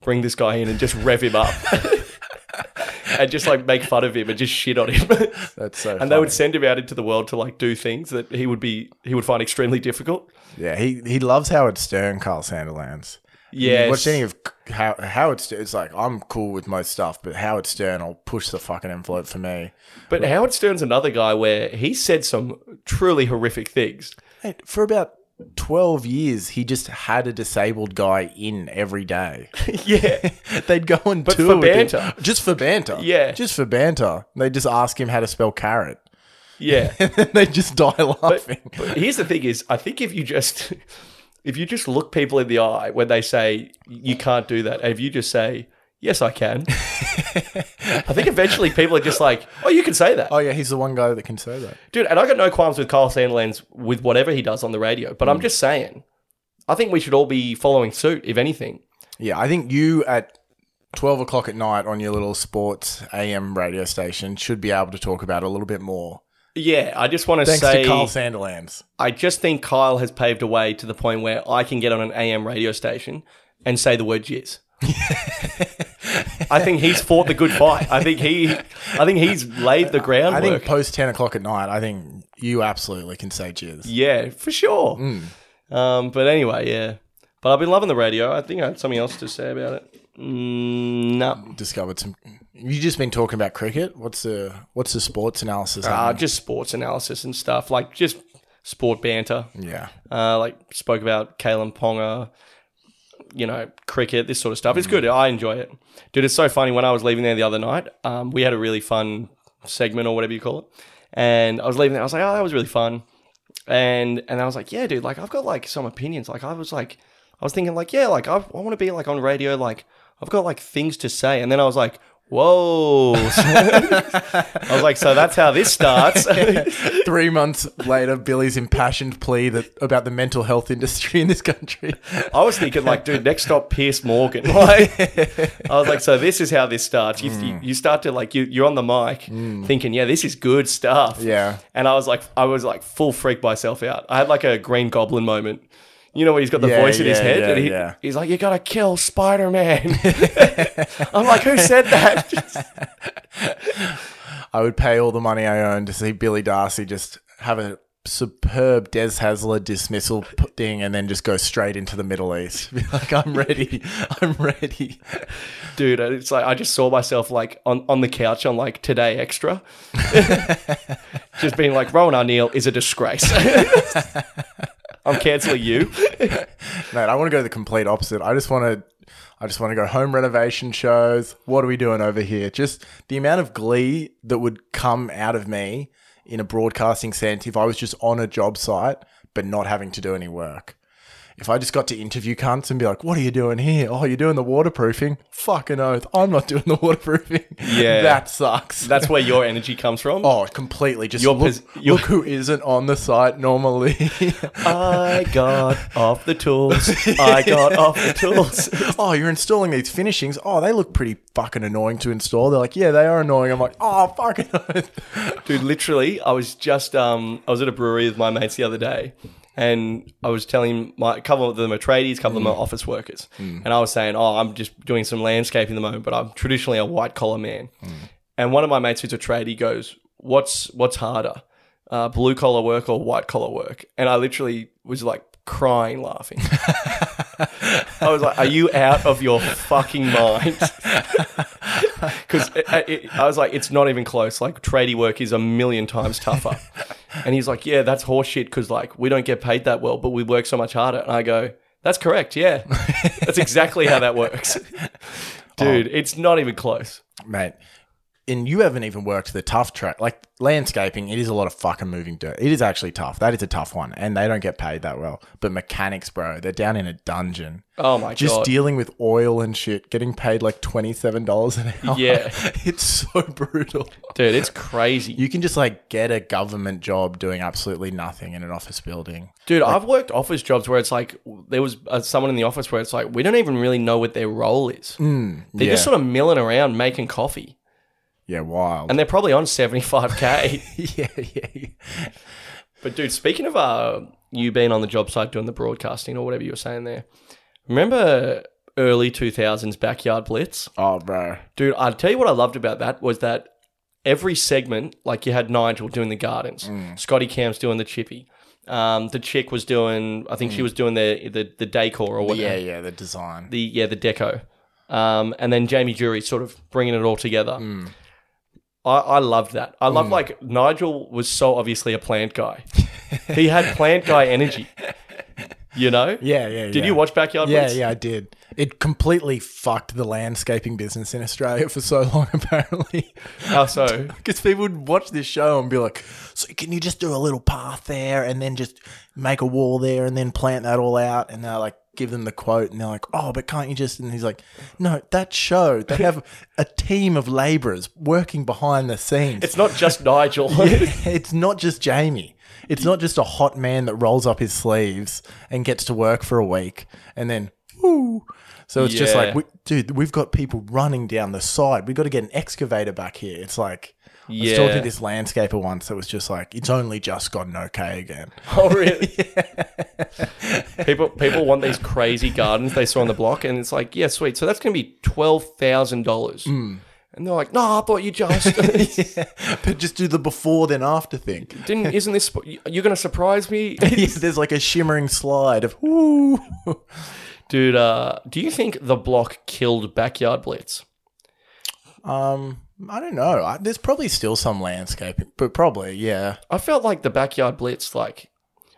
bring this guy in and just rev him up. and just like make fun of him and just shit on him. That's so and they would send him out into the world to like do things that he would be he would find extremely difficult. Yeah, he, he loves Howard Stern, Carl Sandilands. Yeah. Watch any of How, Howard Stern. It's like, I'm cool with most stuff, but Howard Stern will push the fucking envelope for me. But Howard Stern's another guy where he said some truly horrific things. Mate, for about 12 years, he just had a disabled guy in every day. yeah. They'd go on But tour for with him- banter. just for banter. Yeah. Just for banter. They'd just ask him how to spell carrot. Yeah. And they'd just die laughing. But here's the thing is I think if you just if you just look people in the eye when they say you can't do that, and if you just say, Yes, I can. I think eventually people are just like, Oh, you can say that. oh, yeah, he's the one guy that can say that. Dude, and I got no qualms with Kyle Sandilands with whatever he does on the radio, but I'm mm. just saying, I think we should all be following suit, if anything. Yeah, I think you at 12 o'clock at night on your little sports AM radio station should be able to talk about it a little bit more. Yeah, I just want to Thanks say to Carl Sandilands. I just think Kyle has paved a way to the point where I can get on an AM radio station and say the word jizz. I think he's fought the good fight. I think he, I think he's laid the groundwork. I think post 10 o'clock at night, I think you absolutely can say cheers. yeah, for sure. Um, but anyway, yeah. But I've been loving the radio. I think I had something else to say about it. Mm, no, Discovered some. You just been talking about cricket. What's the what's the sports analysis? uh, just sports analysis and stuff, like just sport banter. yeah, Uh, like spoke about Kalyn Ponga, you know, cricket, this sort of stuff. It's good. I enjoy it, dude. It's so funny. When I was leaving there the other night, um, we had a really fun segment or whatever you call it, and I was leaving there. I was like, oh, that was really fun, and and I was like, yeah, dude. Like I've got like some opinions. Like I was like, I was thinking like, yeah, like I, I want to be like on radio. Like I've got like things to say, and then I was like. Whoa. I was like, so that's how this starts. three months later, Billy's impassioned plea that about the mental health industry in this country. I was thinking, like, dude, next stop, Piers Morgan. Like, I was like, so this is how this starts. You, you, hmm. you start to like, you, you're on the mic, hmm. thinking, yeah, this is good stuff. Yeah. And I was like, I was like, full freak myself out. I had like a Green Goblin moment. You know, when he's got the Yeah, voice in his head, yeah, and he, he's like, "You gotta kill Spider Man." I'm like, "Who said that?" I would pay all the money I earn to see Billy Darcy just have a superb Des Hasler dismissal thing and then just go straight into the Middle East. Be like, I'm ready. I'm ready. Dude, it's like I just saw myself like on, on the couch on like Today Extra, just being like, "Rohan O'Neill is a disgrace." I'm canceling you. Mate, I want to go the complete opposite. I just want to I just want to go home renovation shows. What are we doing over here? Just the amount of glee that would come out of me in a broadcasting sense if I was just on a job site but not having to do any work. If I just got to interview cunts and be like, "What are you doing here? Oh, you're doing the waterproofing? Fucking oath, I'm not doing the waterproofing. Yeah. that sucks. That's where your energy comes from. Oh, completely. Just Your look, pos- your- look who isn't on the site normally. I got off the tools. I got off the tools. oh, you're installing these finishings. Oh, they look pretty fucking annoying to install. They're like, yeah, they are annoying. I'm like, oh, fucking. Oath. Dude, literally, I was just um, I was at a brewery with my mates the other day, and I was telling my a couple of them are tradies, a couple of them are mm. office workers, mm. and I was saying, oh, I'm just doing some landscaping at the moment, but I'm traditionally a white collar man. Mm. And one of my mates who's a tradie goes, "What's what's harder, uh, blue collar work or white collar work?" And I literally was like crying, laughing. I was like, "Are you out of your fucking mind?" Because uh, uh, I was like, "It's not even close. Like tradie work is a million times tougher." And he's like, "Yeah, that's horseshit because like we don't get paid that well, but we work so much harder." And I go, "That's correct. Yeah, that's exactly how that works, dude. Oh. It's not even close." Mate, and you haven't even worked the tough track. Like landscaping, it is a lot of fucking moving dirt. It is actually tough. That is a tough one. And they don't get paid that well. But mechanics, bro, they're down in a dungeon. Oh my Just god! Just dealing with oil and shit, getting paid like $27 an hour. Yeah. it's so brutal. dude, it's crazy. You can just like get a government job doing absolutely nothing in an office building. Dude, I've worked office jobs where it's like there was uh, someone in the office where it's like we don't even really know what their role is. They're Mm, yeah. just sort of milling around making coffee, Yeah, wild. and they're probably on seventy five k. yeah, yeah. But dude, speaking of uh, you being on the job site doing the broadcasting or whatever you were saying there, remember early two thousands backyard blitz? Oh, bro. Dude, I'll tell you what I loved about that was that every segment, like you had Nigel doing the gardens, Scotty Cam's doing the chippy. Um, the chick was doing, I think she was doing the the, the decor or whatever. Yeah, yeah, the design. the yeah the deco, um, and then Jamie Durie sort of bringing it all together. I, I loved that. I love hmm. like Nigel was so obviously a plant guy. he had plant guy energy. You know? Yeah, yeah, Did yeah. you watch Backyard Yeah, Blitz? yeah, I did. It completely fucked the landscaping business in Australia for so long, apparently. How so? Because people would watch this show and be like, so can you just do a little path there and then just make a wall there and then plant that all out? And they're like, give them the quote and they're like, oh, but can't you just? And he's like, no, that show, they have a team of laborers working behind the scenes. It's not just Nigel. it's not just Jamie. It's not just a hot man that rolls up his sleeves and gets to work for a week and then, woo. So it's just Yeah. like, we, dude, we've got people running down the side. We've got to get an excavator back here. It's like, I was talking to this landscaper once that was just like, it's only just gotten okay again. oh really? people people want these crazy gardens they saw on the block, and it's like, yeah, sweet. So that's gonna be twelve thousand dollars. Hmm. And they're like, no, I thought you just but just do the before then after thing. didn't. Isn't this? You're gonna surprise me? Yeah, There's like a shimmering slide of, woo. Dude, uh, do you think the block killed Backyard Blitz? Um, I don't know. I, there's probably still some landscaping, but probably, yeah, I felt like the Backyard Blitz, like,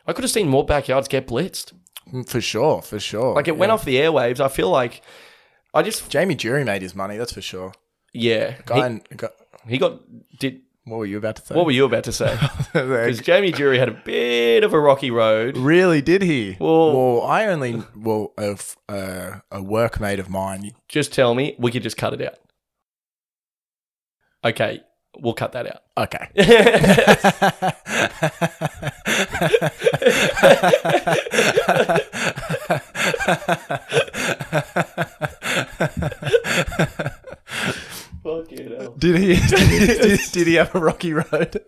I could have seen more backyards get blitzed. for sure, for sure. Like, it went off the airwaves. I feel like I just, Jamie Durie made his money, that's for sure. yeah. Guy, in- gu- he, he got, did, what were you about to say? what were you about to say? Because Jamie Durie had a bit of a rocky road. really? Did he? Well- well, I only well a, uh, a workmate of mine. Just tell me, we could just cut it out. Okay, we'll cut that out. Okay. Fucking hell. did he? Did, did, did he have a rocky road?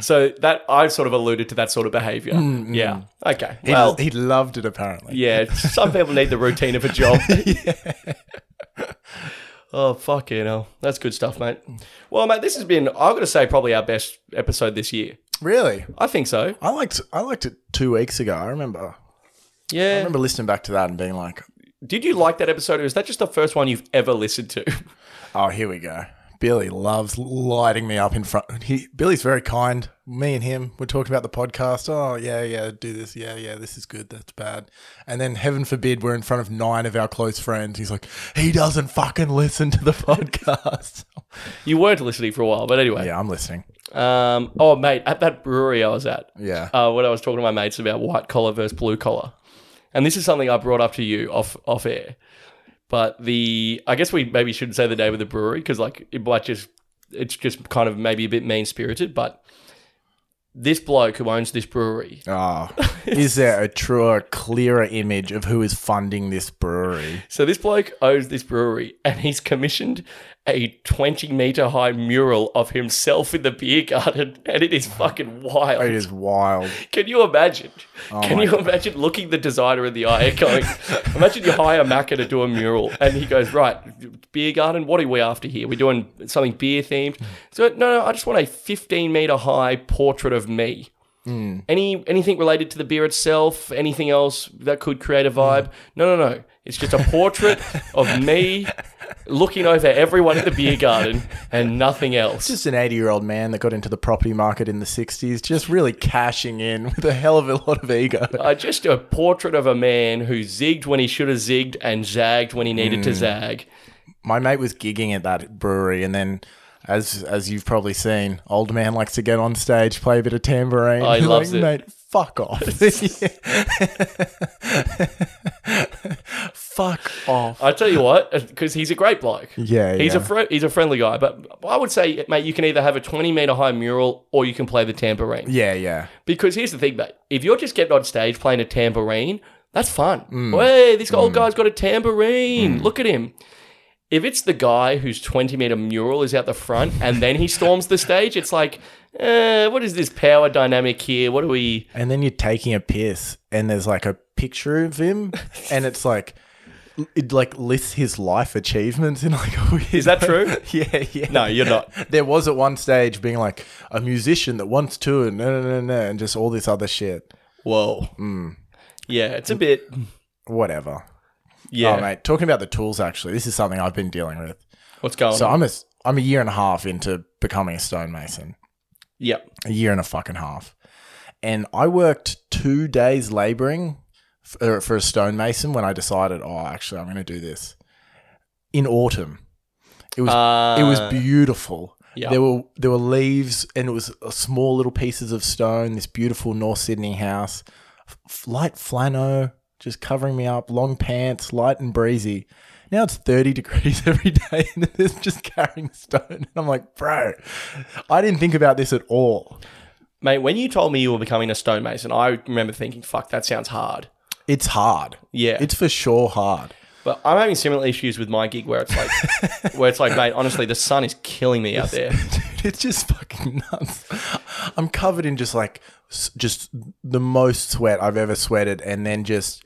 So that I've sort of alluded to that sort of behavior. Mm, mm. Yeah. Okay. He, Well, he loved it apparently. yeah. Some people need the routine of a job. Oh fuck you know. That's good stuff, mate. Well, mate, this has been I've got to say probably our best episode this year. Really? I think so. I liked I liked it two weeks ago. I remember. Yeah. I remember listening back to that and being like, Did you like that episode or is that just the first one you've ever listened to? "Oh, here we go." Billy loves lighting me up in front. He Billy's very kind. Me and him, we're talking about the podcast. Oh yeah, yeah, do this. Yeah, yeah, this is good. That's bad. And then heaven forbid we're in front of nine of our close friends. He's like, he doesn't fucking listen to the podcast. You weren't listening for a while, but anyway. yeah, I'm listening. Um, oh, mate, at that brewery I was at, Yeah. uh, when I was talking to my mates about white collar versus blue collar, and this is something I brought up to you off off air. But the, I guess we maybe shouldn't say the name of the brewery because like it might just, it's just kind of maybe a bit mean spirited. But this bloke who owns this brewery, Oh, is there a truer, clearer image of who is funding this brewery? so this bloke owns this brewery, and he's commissioned a twenty meter high mural of himself in the beer garden, and it is fucking wild. It is wild. Can you imagine? Oh Can you imagine looking the designer in the eye and going, imagine you hire Macca to do a mural and he goes, right, beer garden, what are we after here? We're doing something beer themed. So, no, no, I just want a 15 meter high portrait of me. Hmm. Any anything related to the beer itself? Anything else that could create a vibe? No, no, no. It's just a portrait of me looking over everyone at the beer garden and nothing else. Just an 80 year old man that got into the property market in the 60s, just really cashing in with a hell of a lot of ego. Uh, just a portrait of a man who zigged when he should have zigged and zagged when he needed Hmm. to zag. My mate was gigging at that brewery, and then. As, as you've probably seen, old man likes to get on stage, play a bit of tambourine. Oh, He's loves like, it. Mate, fuck off. fuck off. I tell you what, because he's a great bloke. Yeah, he's yeah. a fri he's a friendly guy. But I would say, mate, you can either have a twenty meter high mural or you can play the tambourine. Yeah, yeah. Because here's the thing, mate. If you're just getting on stage playing a tambourine, that's fun. Mm. Hey, this old guy's got a tambourine. Look at him. If it's the guy whose 20 meter mural is out the front and then he storms the stage, it's like, eh, what is this power dynamic here? What are we. And then you're taking a piss, and there's like a picture of him, and it's like, it like lists his life achievements in like a weird Is that true? yeah, yeah. No, you're not. There was at one stage being like a musician that wants to, and no, no, no, no, and just all this other shit. Whoa. Mm. Yeah, it's a bit. Whatever. Yeah. Oh, mate, talking about the tools, actually, this is something I've been dealing with. What's going So on? So I'm a, I'm a year and a half into becoming a stonemason. Yep. a year and a fucking half. And I worked two days laboring for, for a stonemason when I decided, oh, actually, I'm going to do this in autumn. It was Uh, it was beautiful. yeah. There were there were leaves and it was uh, small little pieces of stone. This beautiful North Sydney house, light flannel, just covering me up. Long pants, light and breezy. Now it's 30 degrees every day and it's just carrying stone. And I'm like, bro, I didn't think about this at all. Mate, when you told me you were becoming a stonemason, I remember thinking, fuck, that sounds hard. It's hard. Yeah. It's for sure hard. But I'm having similar issues with my gig where it's like, where it's like, mate, honestly, the sun is killing me out there. Dude, it's just fucking nuts. I'm covered in just like s- just the most sweat I've ever sweated, and then just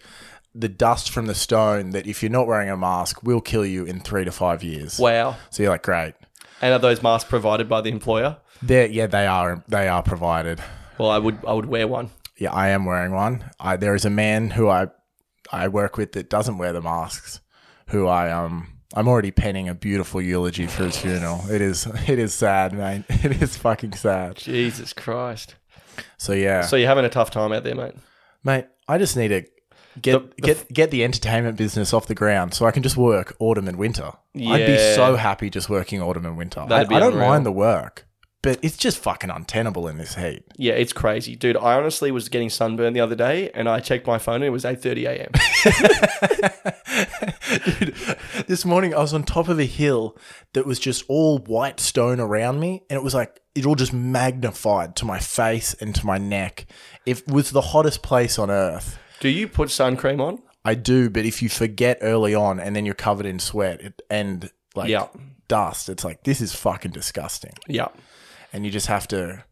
the dust from the stone that if you're not wearing a mask will kill you in three to five years. Wow. So you're like, great. And are those masks provided by the employer? They're, yeah, they are. They are provided. Well, I would, I would wear one. Yeah, I am wearing one. I, there is a man who I I work with that doesn't wear the masks. Who I um I'm already penning a beautiful eulogy for his funeral. It is it is sad, mate. It is fucking sad. Jesus Christ. So yeah, So you're having a tough time out there, mate. mate. I just need to get The- the get get the entertainment business off the ground so I can just work autumn and winter. Yeah. I'd be so happy just working autumn and winter. I, I don't unreal. mind the work, but it's just fucking untenable in this heat. Yeah, it's crazy, dude. I honestly was getting sunburned the other day, and I checked my phone, and it was 8:30 a.m. Dude, this morning I was on top of a hill that was just all white stone around me, and it was like it all just magnified to my face and to my neck. It was the hottest place on earth. Do you put sun cream on? I do, but if you forget early on and then you're covered in sweat it, and like Yeah. dust, it's like this is fucking disgusting. Yeah. And you just have to.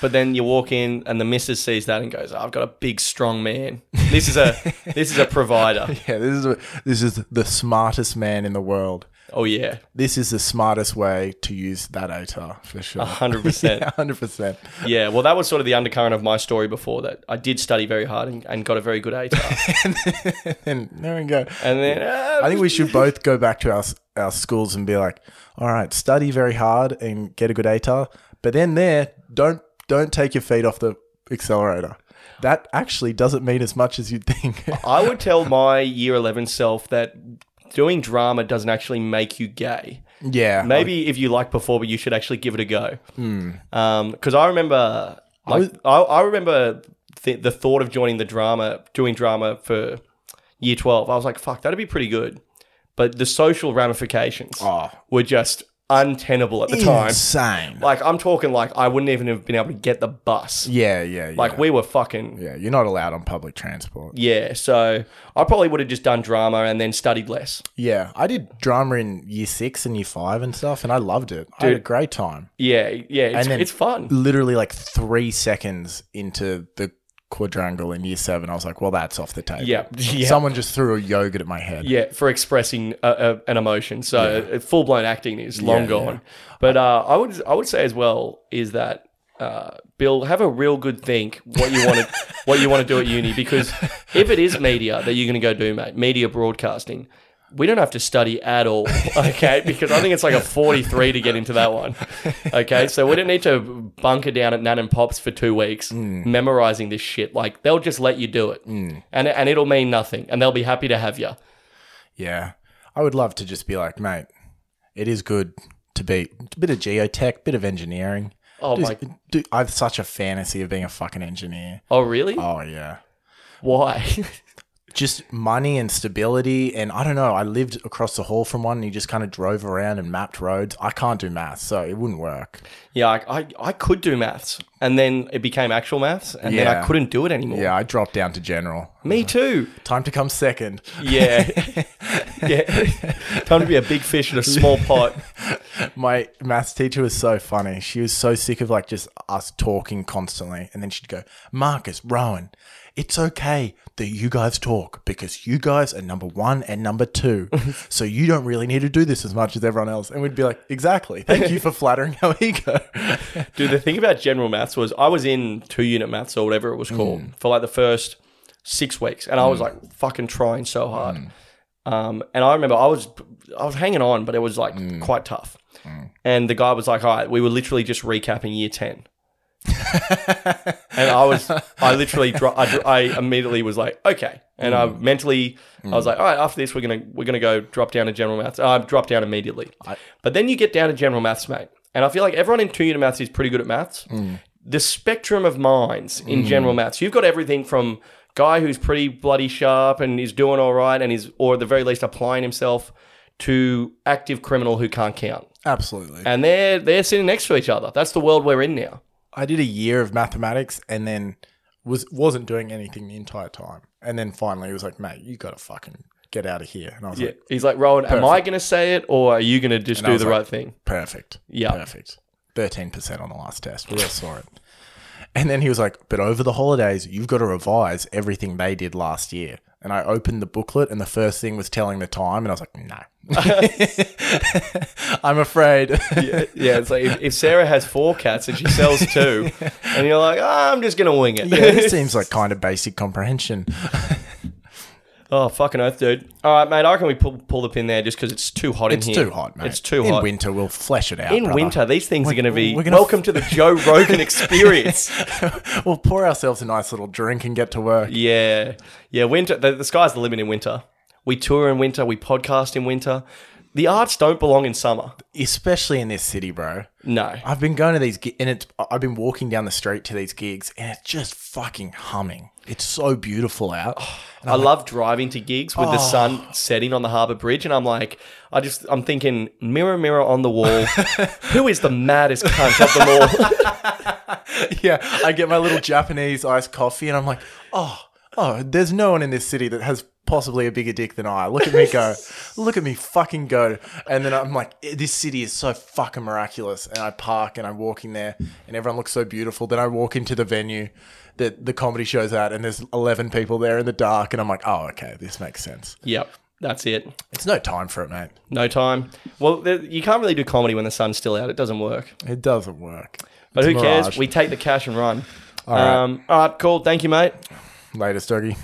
But then you walk in, and the missus sees that and goes, "I've got a big, strong man. This is a this is a provider. Yeah, this is a, this is the smartest man in the world. Oh yeah, This is the smartest way to use that ATAR for sure. hundred percent. hundred percent. Yeah, well, that was sort of the undercurrent of my story before that. I did study very hard and, and got a very good ATAR. And there we go. and then, uh, I think we should both go back to our our schools and be like, all right, study very hard and get a good ATAR, but then there, don't don't take your feet off the accelerator. That actually doesn't mean as much as you'd think. I would tell my year 11 self that doing drama doesn't actually make you gay. yeah, Maybe if you like before, but you should actually give it a go. Hmm. Um, because I remember, like, was- I, I remember th- the thought of joining the drama, doing drama for year twelve. I was like, "Fuck, that'd be pretty good." But the social ramifications Oh. were just untenable at the time. insane. Like, I'm talking like I wouldn't even have been able to get the bus. Yeah, yeah, yeah. Like, we were fucking yeah, you're not allowed on public transport. yeah. So I probably would have just done drama and then studied less. Yeah, I did drama in year six and year five and stuff, and I loved it. I had a Dude. great time. Yeah, yeah. It's, And then- it's fun. Literally, like three seconds into the quadrangle in year seven, I was like, "Well, that's off the table." Yeah, yeah. Someone just threw a yogurt at my head. Yeah, for expressing uh, uh, an emotion. So full blown acting is long Yeah, gone. But uh, I would I would say as well is that uh, Bill have a real good think what you want to what you want to do at uni because if it is media that you're going to go do, mate, media broadcasting. We don't have to study at all, okay? Because I think it's like a 43 to get into that one, okay? So we don't need to bunker down at Nan and Pops for two weeks hmm. memorizing this shit. Like, they'll just let you do it, hmm. and, and it'll mean nothing, and they'll be happy to have you. Yeah. I would love to just be like, mate, it is good to be a bit of geotech, bit of engineering. Oh, my I have such a fantasy of being a fucking engineer. Oh, really? Oh yeah. Why? Just money and stability, and I don't know. I lived across the hall from one, and you just kind of drove around and mapped roads. I can't do math, so it wouldn't work. yeah, I, I, I could do maths, and then it became actual maths, and then I couldn't do it anymore. Yeah, I dropped down to general. Me too. Time to come second. Yeah. yeah. Time to be a big fish in a small pot. My maths teacher was so funny. She was so sick of like just us talking constantly. And then she'd go, Marcus, Rohan, it's okay that you guys talk because you guys are number one and number two. so you don't really need to do this as much as everyone else. And we'd be like, exactly. Thank you for flattering our ego. Dude, the thing about general maths was I was in two unit maths or whatever it was called Mm. for like the first six weeks, and I was like fucking trying so hard. Mm. Um, and I remember I was I was hanging on, but it was like Mm. quite tough. And the guy was like, "All right, we were literally just recapping year 10. and I was, I literally, dro- I, dro- I immediately was like, okay. And I Mm. mentally, I was like, all right, after this, we're gonna, we're gonna go drop down to general maths. I dropped down immediately. but then you get down to general maths, mate. And I feel like everyone in two unit maths is pretty good at maths. Mm. The spectrum of minds in general maths, you've got everything from guy who's pretty bloody sharp and is doing all right and is, or at the very least, applying himself to active criminal who can't count. Absolutely. And they're they're sitting next to each other. That's the world we're in now. I did a year of mathematics and then was wasn't doing anything the entire time. And then finally it was like, mate, you gotta fucking get out of here. And I was Yeah. like, He's like, Rohan, am I going to say it or are you going to just I do the like- right thing? perfect. Yeah. Perfect. 13% on the last test. We all saw it. And then he was like, but over the holidays, you've got to revise everything they did last year. And I opened the booklet and the first thing was telling the time. And I was like, no. I'm afraid. yeah, yeah, it's like if, if Sarah has four cats and she sells two, and you're like, "Ah, I'm just going to wing it. yeah, this seems like kind of basic comprehension. Oh, fucking oath, dude. All right, mate, I reckon we pull, pull the pin there just because it's too hot It's in here. It's too hot, mate. It's too hot. In hot. winter, we'll flesh it out. in brother. winter, these things are going to be we're gonna welcome to the Joe Rogan experience. we'll pour ourselves a nice little drink and get to work. yeah, yeah. Winter. The, the sky's the limit in winter. We tour in winter. We podcast in winter. The arts don't belong in summer. Especially in this city, bro. No. I've been going to these, gi- and it's. I've been walking down the street to these gigs, and it's just fucking humming. It's so beautiful out. I love driving to gigs with Oh. the sun oh. setting on the harbour bridge, and I'm like, I just, I'm thinking, mirror, mirror on the wall, who is the maddest cunt of them all? yeah, I get my little Japanese iced coffee, and I'm like, oh, oh, there's no one in this city that has possibly a bigger dick than I. Look at me go. Look at me fucking go. And then I'm like, "Eh, this city is so fucking miraculous. And I park and I'm walking there, and everyone looks so beautiful. Then I walk into the venue that the comedy show's at, and there's 11 people there in the dark, and I'm like, oh, okay, this makes sense. yep, that's it. It's no time for it, mate. No time. Well, there, you can't really do comedy when the sun's still out. It doesn't work. It doesn't work. But It's who cares? mirage. We take the cash and run. right. Um, all right, cool. Thank you, mate. Latest, doggy.